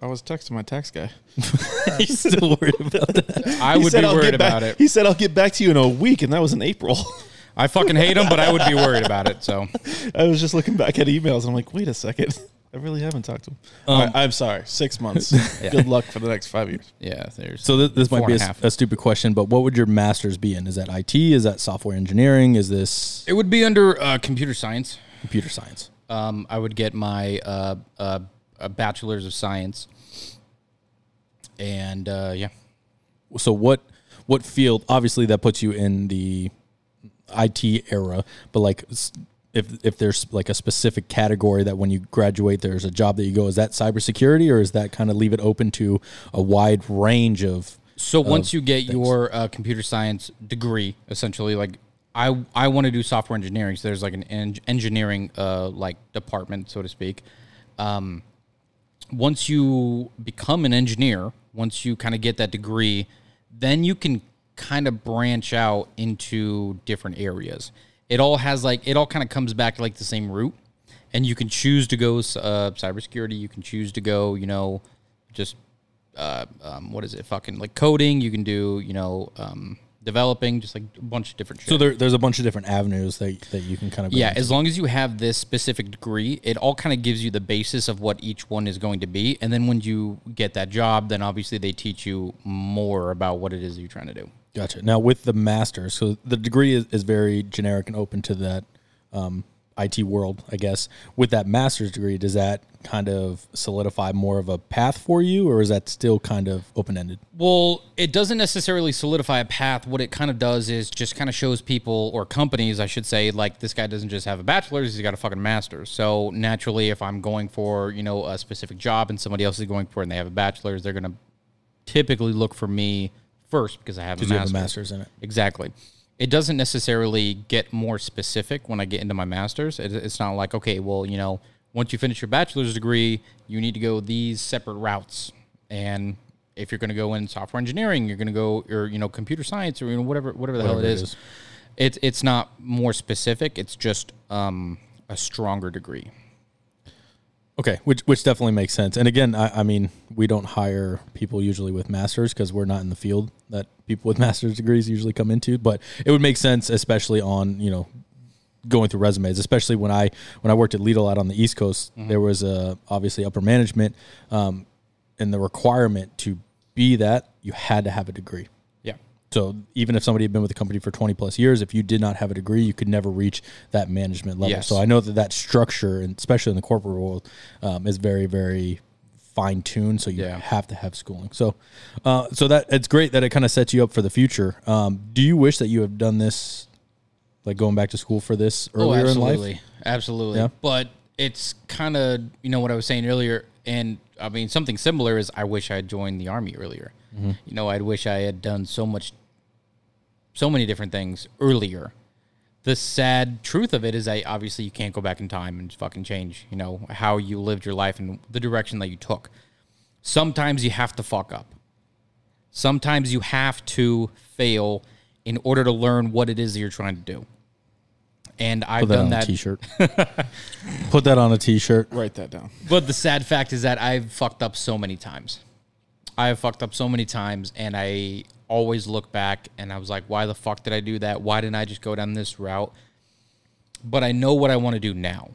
I was texting my tax guy. He's still worried about that. I He would said be I'll worried get back- about it. He said I'll get back to you in a week, and that was in April. I fucking hate him, but I would be worried about it. So I was just looking back at emails, and I'm like, wait a second. I really haven't talked to him. All right, I'm sorry. Six months. Good luck for the next five years. yeah, there's So this, this might Four be a, and half. a stupid question, but what would your master's be in? Is that IT? Is that software engineering? Is this it would be under uh, computer science. Computer science? um, I would get my uh, uh, a bachelor's of science, and uh, yeah, So what what field? Obviously, that puts you in the IT era, but like s- if if there's like a specific category that when you graduate there's a job that you go, is that cybersecurity or is that kind of leave it open to a wide range of? So once you get your uh, computer science degree, essentially, like I I want to do software engineering. So there's like an en- engineering uh, like department, so to speak. Um, once you become an engineer, once you kind of get that degree, then you can kind of branch out into different areas. It all has like it all kind of comes back to like the same route, and you can choose to go uh, cybersecurity. You can choose to go, you know, just uh, um, what is it? Fucking like coding. You can do, you know, um, developing, just like a bunch of different shit. So there, there's a bunch of different avenues that that you can kind of go Yeah, into. as long as you have this specific degree, it all kind of gives you the basis of what each one is going to be. And then when you get that job, then obviously they teach you more about what it is you're trying to do. Gotcha. Now with the master's, so the degree is, is very generic and open to that um, IT world, I guess. With that master's degree, does that kind of solidify more of a path for you, or is that still kind of open ended? Well, it doesn't necessarily solidify a path. What it kind of does is just kind of shows people or companies, I should say, like this guy doesn't just have a bachelor's, he's got a fucking master's. So naturally, if I'm going for, you know, a specific job and somebody else is going for it and they have a bachelor's, they're going to typically look for me first because I have a master's. have a master's in it. Exactly. It doesn't necessarily get more specific when I get into my master's. It, it's not like, okay, well, you know, once you finish your bachelor's degree, you need to go these separate routes. And if you're going to go in software engineering, you're going to go, or, you know, computer science or, you know, whatever, whatever the hell it it is. is. It's it's not more specific. It's just um, a stronger degree. Okay, which which definitely makes sense. And again, I, I mean, we don't hire people usually with masters because we're not in the field that people with master's degrees usually come into. But it would make sense, especially on you know going through resumes, especially when I when I worked at Lidl out on the East Coast. There was a obviously upper management, um, and the requirement to be that you had to have a degree. So even if somebody had been with the company for 20 plus years, if you did not have a degree, you could never reach that management level. Yes. So I know that that structure, and especially in the corporate world, um, is very, very fine tuned. So you Yeah. have to have schooling. So, uh, so that it's great that it kind of sets you up for the future. Um, do you wish that you have done this, like going back to school for this earlier in absolutely. life? Absolutely. Yeah. But it's kind of, you know, what I was saying earlier. And I mean, something similar is I wish I had joined the army earlier. Mm-hmm. You know, I'd wish I had done so much, so many different things earlier. The sad truth of it is that obviously you can't go back in time and fucking change, you know, how you lived your life and the direction that you took. Sometimes you have to fuck up. Sometimes you have to fail in order to learn what it is that you're trying to do. And I've Put that done on that. a t-shirt. Put that on a t-shirt. Write that down. But the sad fact is that I've fucked up so many times. I have fucked up so many times, and I always look back and I was like, why the fuck did I do that? Why didn't I just go down this route? But I know what I want to do now.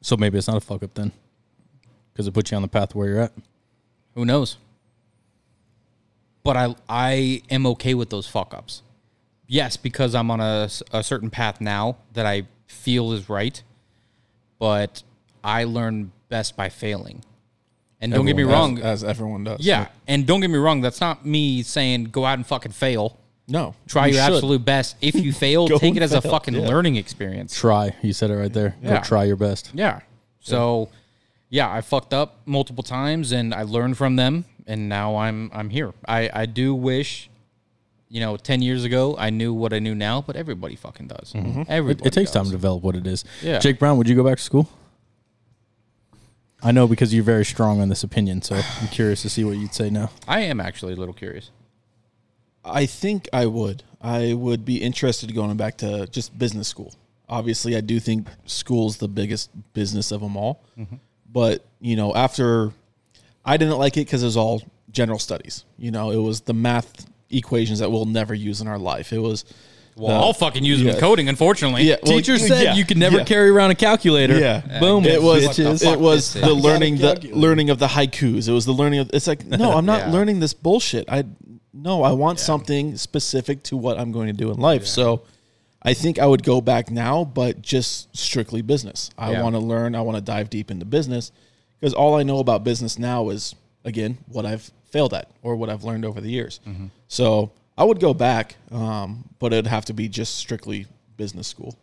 So maybe it's not a fuck up then, because it puts you on the path where you're at. Who knows? But I I am okay with those fuck ups. Yes, because I'm on a, a certain path now that I feel is right. But I learn best by failing. And don't get me wrong. as, as everyone does. yeah, and don't get me wrong. That's not me saying go out and fucking fail. No. Try you your should. absolute best. If you fail, take it as a fucking yeah. learning experience. Try. You said it right there. Yeah. Go try your best. Yeah. So, yeah, I fucked up multiple times, and I learned from them, and now I'm I'm here. I I do wish, you know, ten years ago I knew what I knew now, but everybody fucking does. Mm-hmm. Everybody. It, it takes does. time to develop what it is. Yeah. Jake Brown, would you go back to school? I know because you're very strong on this opinion, so I'm curious to see what you'd say now. I am actually a little curious. I think I would. I would be interested going back to just business school. Obviously, I do think school's the biggest business of them all. Mm-hmm. But, you know, after I didn't like it because it was all general studies. You know, it was the math equations that we'll never use in our life. It was Well, uh, I'll fucking use them in yeah. coding, unfortunately. Yeah, well, Teacher said yeah, you could never yeah. carry around a calculator. Yeah. Boom. It was What the it was the learning the learning of the haikus. It was the learning of it's like no, I'm not Yeah. learning this bullshit. I no, I want something specific to what I'm going to do in life. So I think I would go back now, but just strictly business. I Yeah. want to learn, I want to dive deep into business because all I know about business now is again what I've failed at or what I've learned over the years. Mm-hmm. So I would go back, um, but it'd have to be just strictly business school.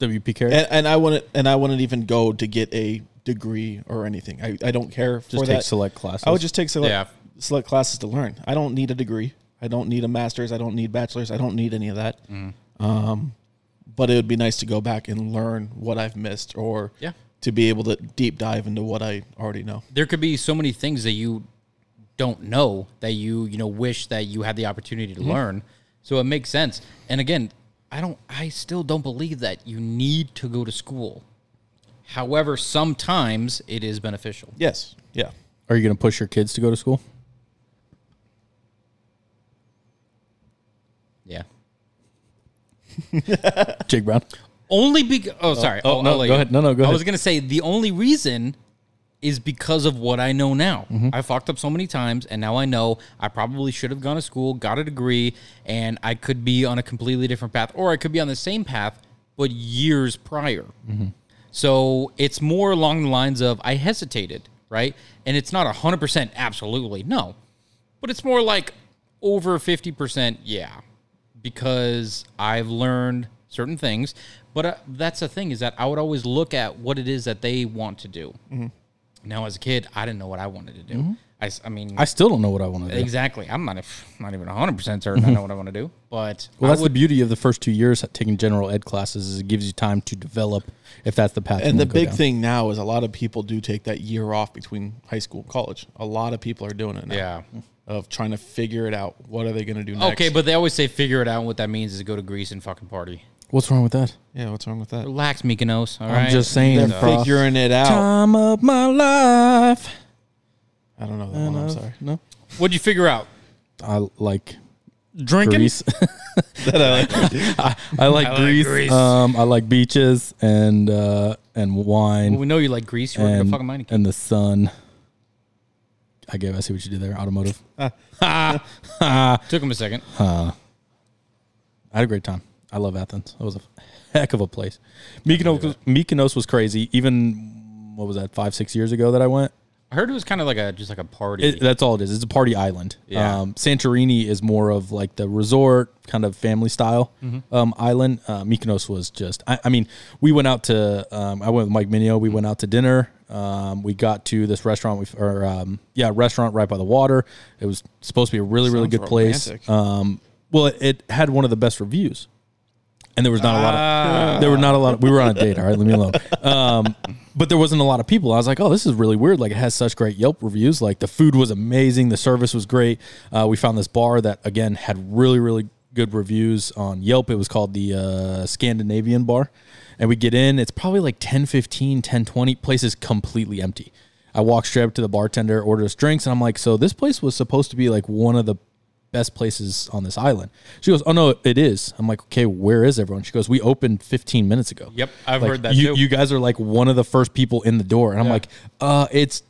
WP carry. and, and I wouldn't and I wouldn't even go to get a degree or anything. I, I don't care for Just take that. select classes. I would just take select Yeah. select classes to learn. I don't need a degree. I don't need a master's. I don't need bachelor's. I don't need any of that. Mm-hmm. Um, but it would be nice to go back and learn what I've missed, or Yeah. to be able to deep dive into what I already know. there could be so many things that you don't know that you you know wish that you had the opportunity to mm-hmm. learn so it makes sense and again i don't i still don't believe that you need to go to school however sometimes it is beneficial Yes. Yeah. Are you going to push your kids to go to school? yeah Jake Brown. only because oh sorry oh, oh I'll- no, go you- ahead. No, no, go i was gonna say the only reason is because of what I know now. Mm-hmm. I fucked up so many times, and now I know I probably should have gone to school, got a degree, and I could be on a completely different path, or I could be on the same path, but years prior. Mm-hmm. So it's more along the lines of I hesitated, right? And it's not 100% absolutely, no, but it's more like over 50%, yeah, because I've learned certain things. But uh, that's the thing is that I would always look at what it is that they want to do. Mm-hmm. Now, as a kid, I didn't know what I wanted to do. Mm-hmm. I mean, I still don't know what I want to do. exactly. I'm not, not even 100% certain I mm-hmm. know what I want to do. But Well, I that's would, the beauty of the first two years taking general ed classes is it gives you time to develop if that's the path. you And the go big down. thing now is a lot of people do take that year off between high school and college. A lot of people are doing it now. yeah. of trying to figure it out. What are they going to do next? Okay, but they always say figure it out. And what that means is go to Greece and fucking party. What's wrong with that? yeah, what's wrong with that? Relax, Mykonos. All I'm right? just saying, They're bro. figuring it out. Time of my life. I don't know that one. I'm sorry. No, What'd you figure out? I like Drinking. Greece. I, like. I like like Greece. Greece. Um, I like beaches and uh, and wine Well, we know you like Greece. You work at a and, fucking mining. and the sun. I gave. I see what you did there. Automotive. Took him a second. I had a great time. I love Athens. It was a heck of a place. Mykonos, was- Mykonos was crazy. Even what was that? Five, six years ago that I went. I heard it was kind of like a just like a party. It, that's all it is. It's a party island. Yeah. Um, Santorini is more of like the resort kind of family style Mm-hmm. um, island. Uh, Mykonos was just. I, I mean, we went out to. Um, I went with Mike Minio. We went out to dinner. Um, we got to this restaurant. We or um, yeah, restaurant right by the water. It was supposed to be a really really Sounds good place. romantic. Um, well, it, it had one of the best reviews. And there was not a lot of there were not a lot of we were on a date, all right, leave me alone. Um, but there wasn't a lot of people. I was like, oh, this is really weird. Like it has such great Yelp reviews. Like the food was amazing, the service was great. Uh, we found this bar that again had really, really good reviews on Yelp. It was called the uh, Scandinavian Bar. And we get in, it's probably like 10, 15, 10, 20. Place is completely empty. I walk straight up to the bartender, orders drinks, and I'm like, so this place was supposed to be like one of the best places on this island. She goes, "Oh no, it is." I'm like, "Okay, where is everyone?" She goes, "We opened 15 minutes ago." Yep, I've Like, heard that you, too. You guys are like one of the first people in the door, and I'm Yeah. like, "Uh, it's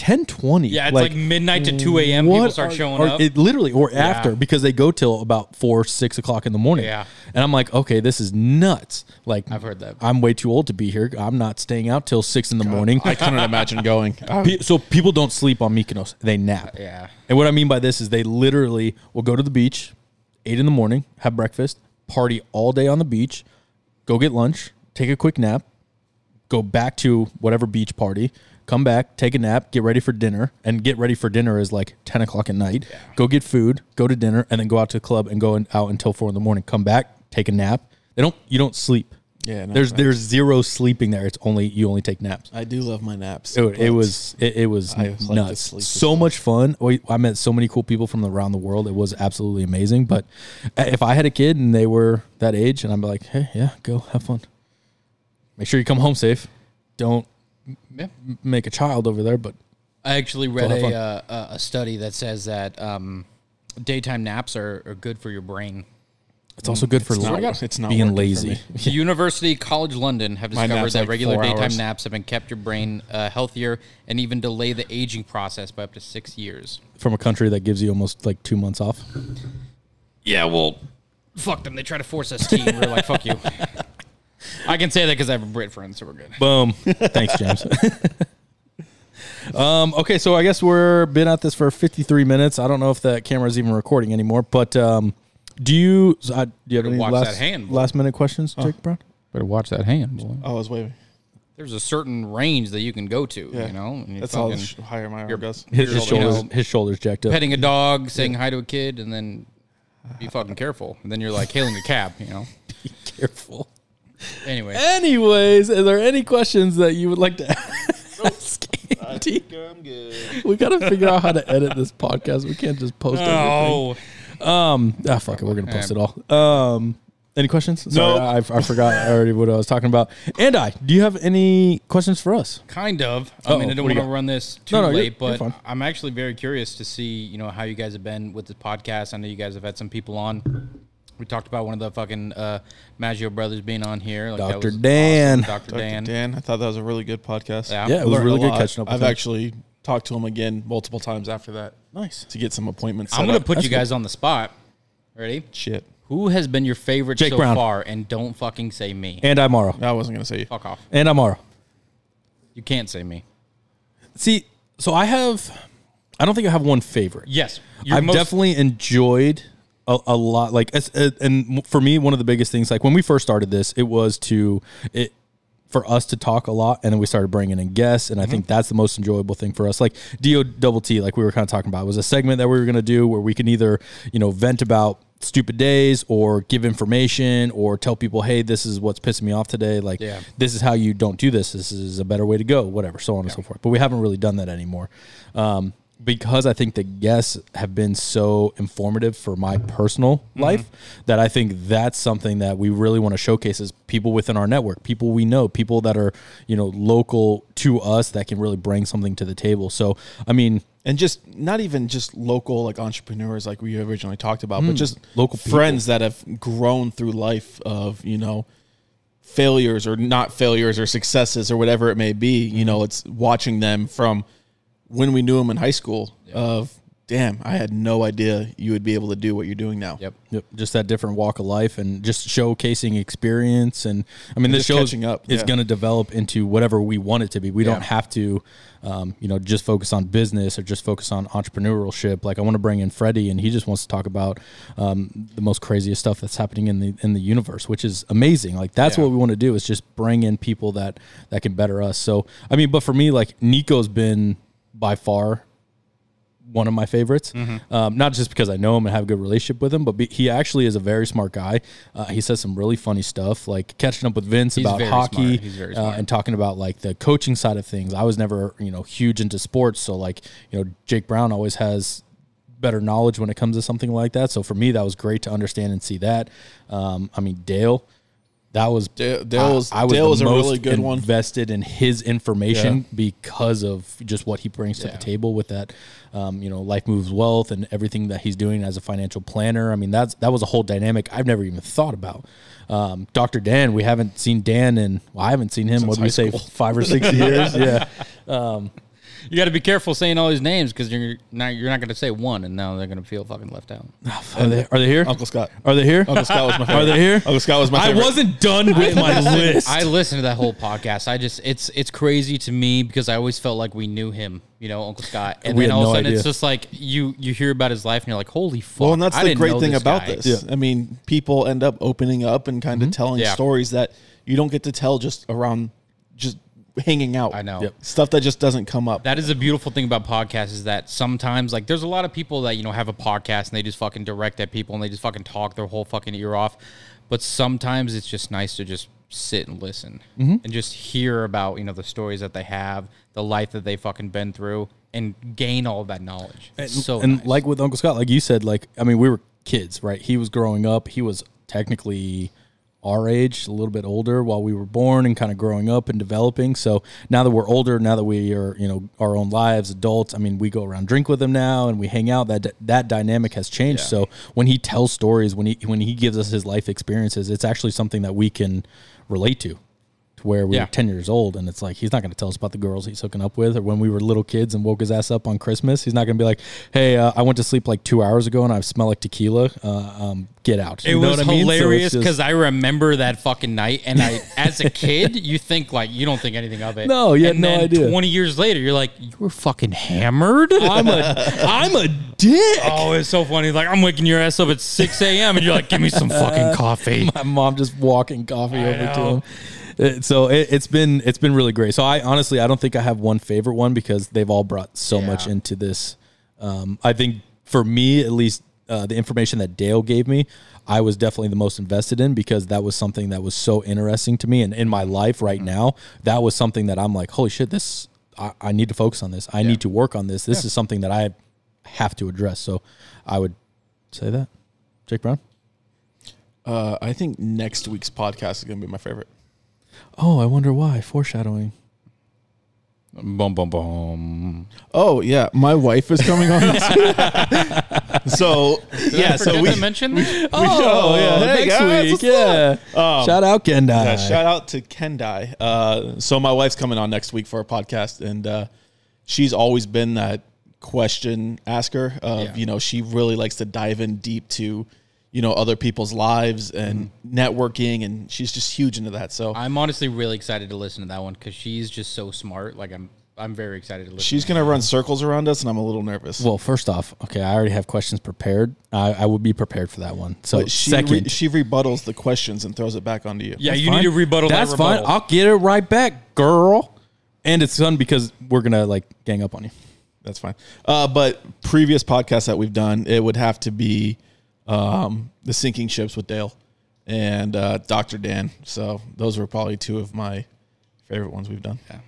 10:20." yeah, it's like, midnight to two a.m. People what start are- showing are- up. It literally or after because they go till about four, six o'clock in the morning. Yeah. and I'm like, okay, this is nuts. Like I've heard that. I'm way too old to be here. I'm not staying out till six in the morning. I couldn't imagine going. Pe- so people don't sleep on Mykonos; they nap. Uh, yeah. And what I mean by this is they literally will go to the beach, eight in the morning, have breakfast, party all day on the beach, go get lunch, take a quick nap, go back to whatever beach party, come back, take a nap, get ready for dinner, and get ready for dinner is like ten o'clock at night. Go get food, go to dinner, and then go out to the club and go in, out until four in the morning. Come back, take a nap. They don't. You don't sleep. Yeah, no, there's no. there's zero sleeping there. It's only you only take naps. I do love my naps. Dude, it was it, it was I like nuts. sleep So much fun. Oh, we, I met so many cool people from around the world. It was absolutely amazing. But uh, if I had a kid and they were that age, and I'm like, hey, yeah, go have fun. Make sure you come home safe. Don't Yeah. Make a child over there. But I actually read a, uh, a a study that says that um, daytime naps are, are good for your brain. it's also good for It's li- not- it's not being working for lazy. The University College London have discovered that like regular daytime hours. naps have been kept your brain uh, healthier and even delay the aging process by up to six years. From a country that gives you almost like two months off. Yeah, well, fuck them. They try to force us tea. and We're like, fuck you. I can say that because I have a Brit friend, so we're good. Boom. Thanks, James. um, okay, so I guess we're been at this for 53 minutes. I don't know if that camera's even recording anymore, but um, do you so I, do you have Better any watch last, that hand, boy. last minute questions, Jake Brown? Better watch that hand. Oh, I was waving. There's a certain range that you can go to, Yeah. you know? and you That's how fucking- sh- higher my arm you're- goes. His, his You know, shoulders, his shoulders jacked up. petting a dog, saying hi to a kid, and then be fucking careful. And then you're like hailing a cab, you know? Be careful. Anyway. Anyways, is there any questions that you would like to ask Andy? I'm good. We got to figure out how to edit this podcast. We can't just post everything. Oh, Um, ah, fuck it. We're gonna post it all. Um, any questions? Sorry, No. I, I forgot already what I was talking about. And I, do you have any questions for us? kind of. I mean, Uh-oh, I don't what do want you to run this too No, no, you're- late, you're but. I'm actually very curious to see, you know, how you guys have been with the podcast. I know you guys have had some people on. We talked about one of the fucking uh, Maggio brothers being on here. Like, that Dr. was Dan. awesome. Dr. Dr. Dan. Dan. I thought that was a really good podcast. Yeah. Yeah, it was learned really good lot. catching up with I've him. actually talked to him again multiple times after that Nice. to get some appointments. I'm set going to up. put That's you guys on the spot. Ready? shit. Who has been your favorite Jake so Brown. far? And don't fucking say me. And I'm Morrow. I wasn't gonna say you. Fuck off. And I'm Morrow. You can't say me. See, so I have, I don't think I have one favorite. Yes. Your I've most- definitely enjoyed a, a lot. Like, uh, and for me, one of the biggest things, like when we first started this, it was to it for us to talk a lot, and then we started bringing in guests, and I think that's the most enjoyable thing for us. Like Do Double T, like we were kind of talking about, was a segment that we were going to do where we can either you know vent about stupid days or give information or tell people hey this is what's pissing me off today like Yeah. this is how you don't do this this is a better way to go whatever so on and so forth but we haven't really done that anymore um, because I think the guests have been so informative for my personal mm-hmm. life that I think that's something that we really want to showcase as people within our network, people we know, people that are, you know, local to us that can really bring something to the table. So, I mean, and just not even just local like entrepreneurs like we originally talked about, but mm, just Local people. friends that have grown through life of you know failures or not failures or successes or whatever it may be. You mm-hmm. know, it's watching them from when we knew him in high school. Of damn, I had no idea you would be able to do what you're doing now. Yep. Yep, just that different walk of life and just showcasing experience and I mean this show catching is yeah. going to develop into whatever we want it to be. We don't have to um, you know just focus on business or just focus on entrepreneurship. Like I want to bring in Freddie and he just wants to talk about um, the most craziest stuff that's happening in the in the universe, which is amazing. Like that's Yeah. what we want to do is just bring in people that that can better us. So I mean, but for me like Nico's been by far one of my favorites. Mm-hmm. Um, not just because I know him and have a good relationship with him, but be, he actually is a very smart guy. Uh, he says some really funny stuff, like catching up with Vince He's about hockey smart. He's very uh, and talking about like the coaching side of things. I was never, you know, huge into sports, so like, you know, Jake Brown always has better knowledge when it comes to something like that. So for me, that was great to understand and see that. Um, I mean, Dale. That was Dale- Dale was- I, I was Dale was a really good one. invested in his information Yeah. because of just what he brings to Yeah. the table with that, um, you know, life moves wealth and everything that he's doing as a financial planner. I mean, that's that was a whole dynamic I've never even thought about. Um, Dr. Dan, we haven't seen Dan in. Well, I haven't seen him. What do we say, five or six years? Yeah. You got to be careful saying all these names because you're not you're not going to say one, and now they're going to feel fucking left out. Oh, are they, are they here? Uncle Scott. Are they here? Uncle Scott was my favorite. Are they here? Uncle Scott was my I wasn't done with my list. I listened to that whole podcast. I just it's it's crazy to me because I always felt like we knew him, you know, Uncle Scott. And We then had all of no a sudden it's just like you you hear about his life and you're like, holy fuck. Well, and that's I the didn't great know thing about guy. this. I mean, people end up opening up and kind of mm-hmm. telling Yeah. stories that you don't get to tell just around just hanging out. I know. Yep. Stuff that just doesn't come up. That is the beautiful thing about podcasts is that sometimes like there's a lot of people that you know have a podcast and they just fucking direct at people and they just fucking talk their whole fucking ear off. But sometimes it's just nice to just sit and listen Mm-hmm. and just hear about you know the stories that they have, the life that they fucking been through, and gain all of that knowledge. It's so and nice. like with Uncle Scott, like you said, like I mean, we were kids, right? He was growing up. He was technically our age, a little bit older while we were born and kind of growing up and developing. So now that we're older, now that we are, you know, our own lives, adults, I mean, we go around drink with him now and we hang out. That that dynamic has changed. Yeah. So when he tells stories, when he when he gives us his life experiences, it's actually something that we can relate to. Where we Yeah. were 10 years old and it's like he's not going to tell us about the girls he's hooking up with or when we were little kids and woke his ass up on christmas he's not going to be like hey uh, i went to sleep like two hours ago and i smell like tequila uh, um, get out It You know was what I mean? So it's hilarious because I remember that fucking night, and I, as a kid, you think like you don't think anything of it. No, and no then idea. Twenty years later, you're like, you were fucking hammered. i'm a i'm a dick Oh, it's so funny. Like I'm waking your ass up at 6 a.m. and you're like, give me some fucking coffee. my mom just walking coffee over to him. So it, it's been it's been really great. So I honestly I don't think I have one favorite one because they've all brought so Yeah. much into this. Um, I think for me at least uh, the information that Dale gave me, I was definitely the most invested in because that was something that was so interesting to me and in my life right now. That was something that I'm like, holy shit, this I, I need to focus on this. I need to work on this. This is something that I have to address. So I would say that. Jake Brown. Uh, I think next week's podcast is going to be my favorite. Oh, I wonder why. Foreshadowing. Boom, boom, boom. Oh yeah, my wife is coming on. this week. so yeah, so Forget we to mention that? Oh, yeah. Hey, next guys, week. what's Yeah. Shout out Kendai. Yeah, shout out to Kendai. Uh, so my wife's coming on next week for a podcast, and uh, she's always been that question asker. Of Yeah. you know, she really likes to dive in deep to you know other people's lives and networking, and she's just huge into that. So I'm honestly really excited to listen to that one because she's just so smart. Like I'm, I'm very excited to listen. she's to gonna run circles around us, and I'm a little nervous. Well, first off, okay, I already have questions prepared. I, I would be prepared for that one. So but she second, re- she rebuttals the questions and throws it back onto you. Yeah, That's you fine. need to rebuttal That's that fine. rebuttal. I'll get it right back, girl. And it's fun because we're gonna like gang up on you. That's fine. Uh, but previous podcasts that we've done, it would have to be um, the sinking ships with Dale and uh, Doctor Dan. So those were probably two of my favorite ones we've done. Yeah.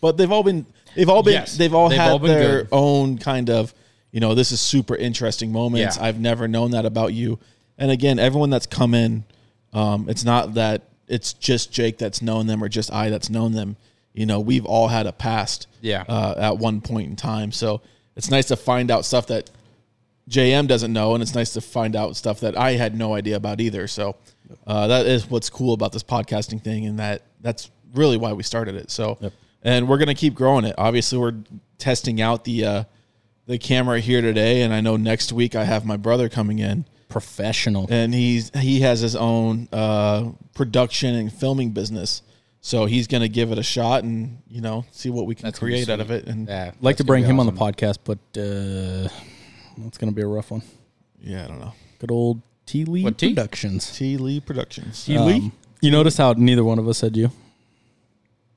But they've all been they've all been Yes, they've all they've had all their good. own kind of you know this is super interesting moments. Yeah. I've never known that about you. And again, everyone that's come in, um, it's not that it's just Jake that's known them or just I that's known them. You know, we've all had a past, Yeah. uh, at one point in time. So it's nice to find out stuff that JM doesn't know, and it's nice to find out stuff that I had no idea about either. So uh, that is what's cool about this podcasting thing, and that that's really why we started it. So, and we're gonna keep growing it. Obviously, we're testing out the uh, the camera here today, and I know next week I have my brother coming in, Professional. and he's he has his own uh, production and filming business. So he's gonna give it a shot, and you know, see what we can That's create out of it. And Yeah, like to bring be him on the podcast, but uh, it's going to be a rough one. yeah, I don't know. Good old T Lee What, T? Lee Productions. T Lee Productions. Um, you notice how neither one of us said you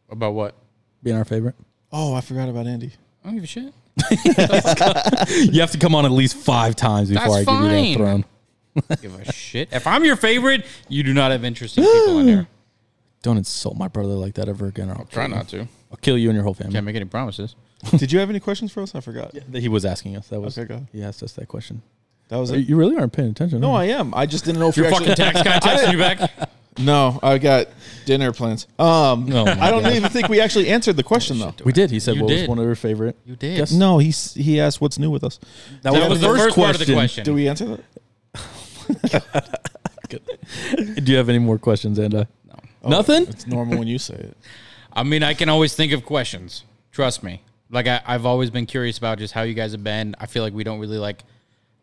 About what? being our favorite? Oh, I forgot about Andy. I don't give a shit. You have to come on at least five times before That's I give you that throne. give a shit. If I'm your favorite, you do not have interesting people in here. Don't insult my brother like that ever again. Or I'll Try kill you. not to. I'll kill you and your whole family. Can't make any promises. Did you have any questions for us? I forgot. that He was asking us. That was Okay, go ahead. he asked us that question. That was it. You really aren't paying attention. No, are I you? am. I just didn't know if Your you fucking actually. tax guy texting you back. No, I got dinner plans. Um, Oh my I don't God. even think we actually answered the question though. we did. He said You what was did. one of your favorite. You did. Guess- No, he's he asked what's new with us. That, That was the first part of the question. Did we answer that? Do you have any more questions, Andy? No. Nothing. It's normal when you say it. I mean, I can always think of questions. Trust me. Like I, I've always been curious about just how you guys have been. I feel like we don't really like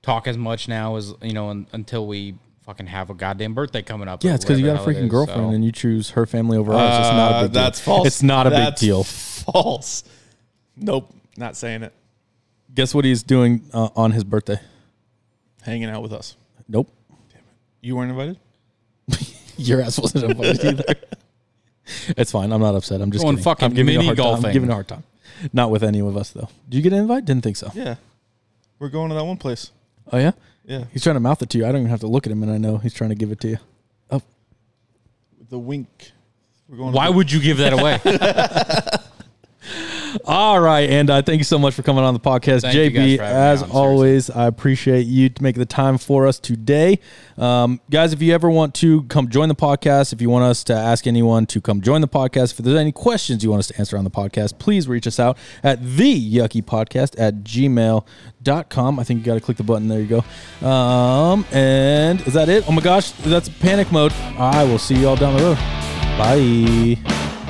talk as much now as you know un, until we fucking have a goddamn birthday coming up. Yeah, it's because you got a whatever freaking it is, girlfriend so. and you choose her family over ours. It's not a Uh, big deal. that's false. It's not a That's big deal. False. Nope, not saying it. Guess what he's doing uh, on his birthday? Hanging out with us. Nope. Damn it. You weren't invited. Your ass wasn't invited either. It's fine. I'm not upset. I'm just Going kidding. fucking I'm giving you a mini hard time. golfing. I'm giving you a hard time. Not with any of us though. Did you get an invite? Didn't think so. Yeah, we're going to that one place. Oh yeah. Yeah, He's trying to mouth it to you. I don't even have to look at him, and I know he's trying to give it to you. Oh, the wink. We're going. Why to would you give that away? All right, and uh, thank you so much for coming on the podcast, Thank you guys JB. for having me As on, seriously. always, I appreciate you to make the time for us today, um, guys. If you ever want to come join the podcast, if you want us to ask anyone to come join the podcast, if there's any questions you want us to answer on the podcast, please reach us out at the Yuckie podcast at gmail.com. I think you got to click the button. There you go. Um, and is that it? Oh my gosh, that's panic mode. I will see you all down the road. Bye.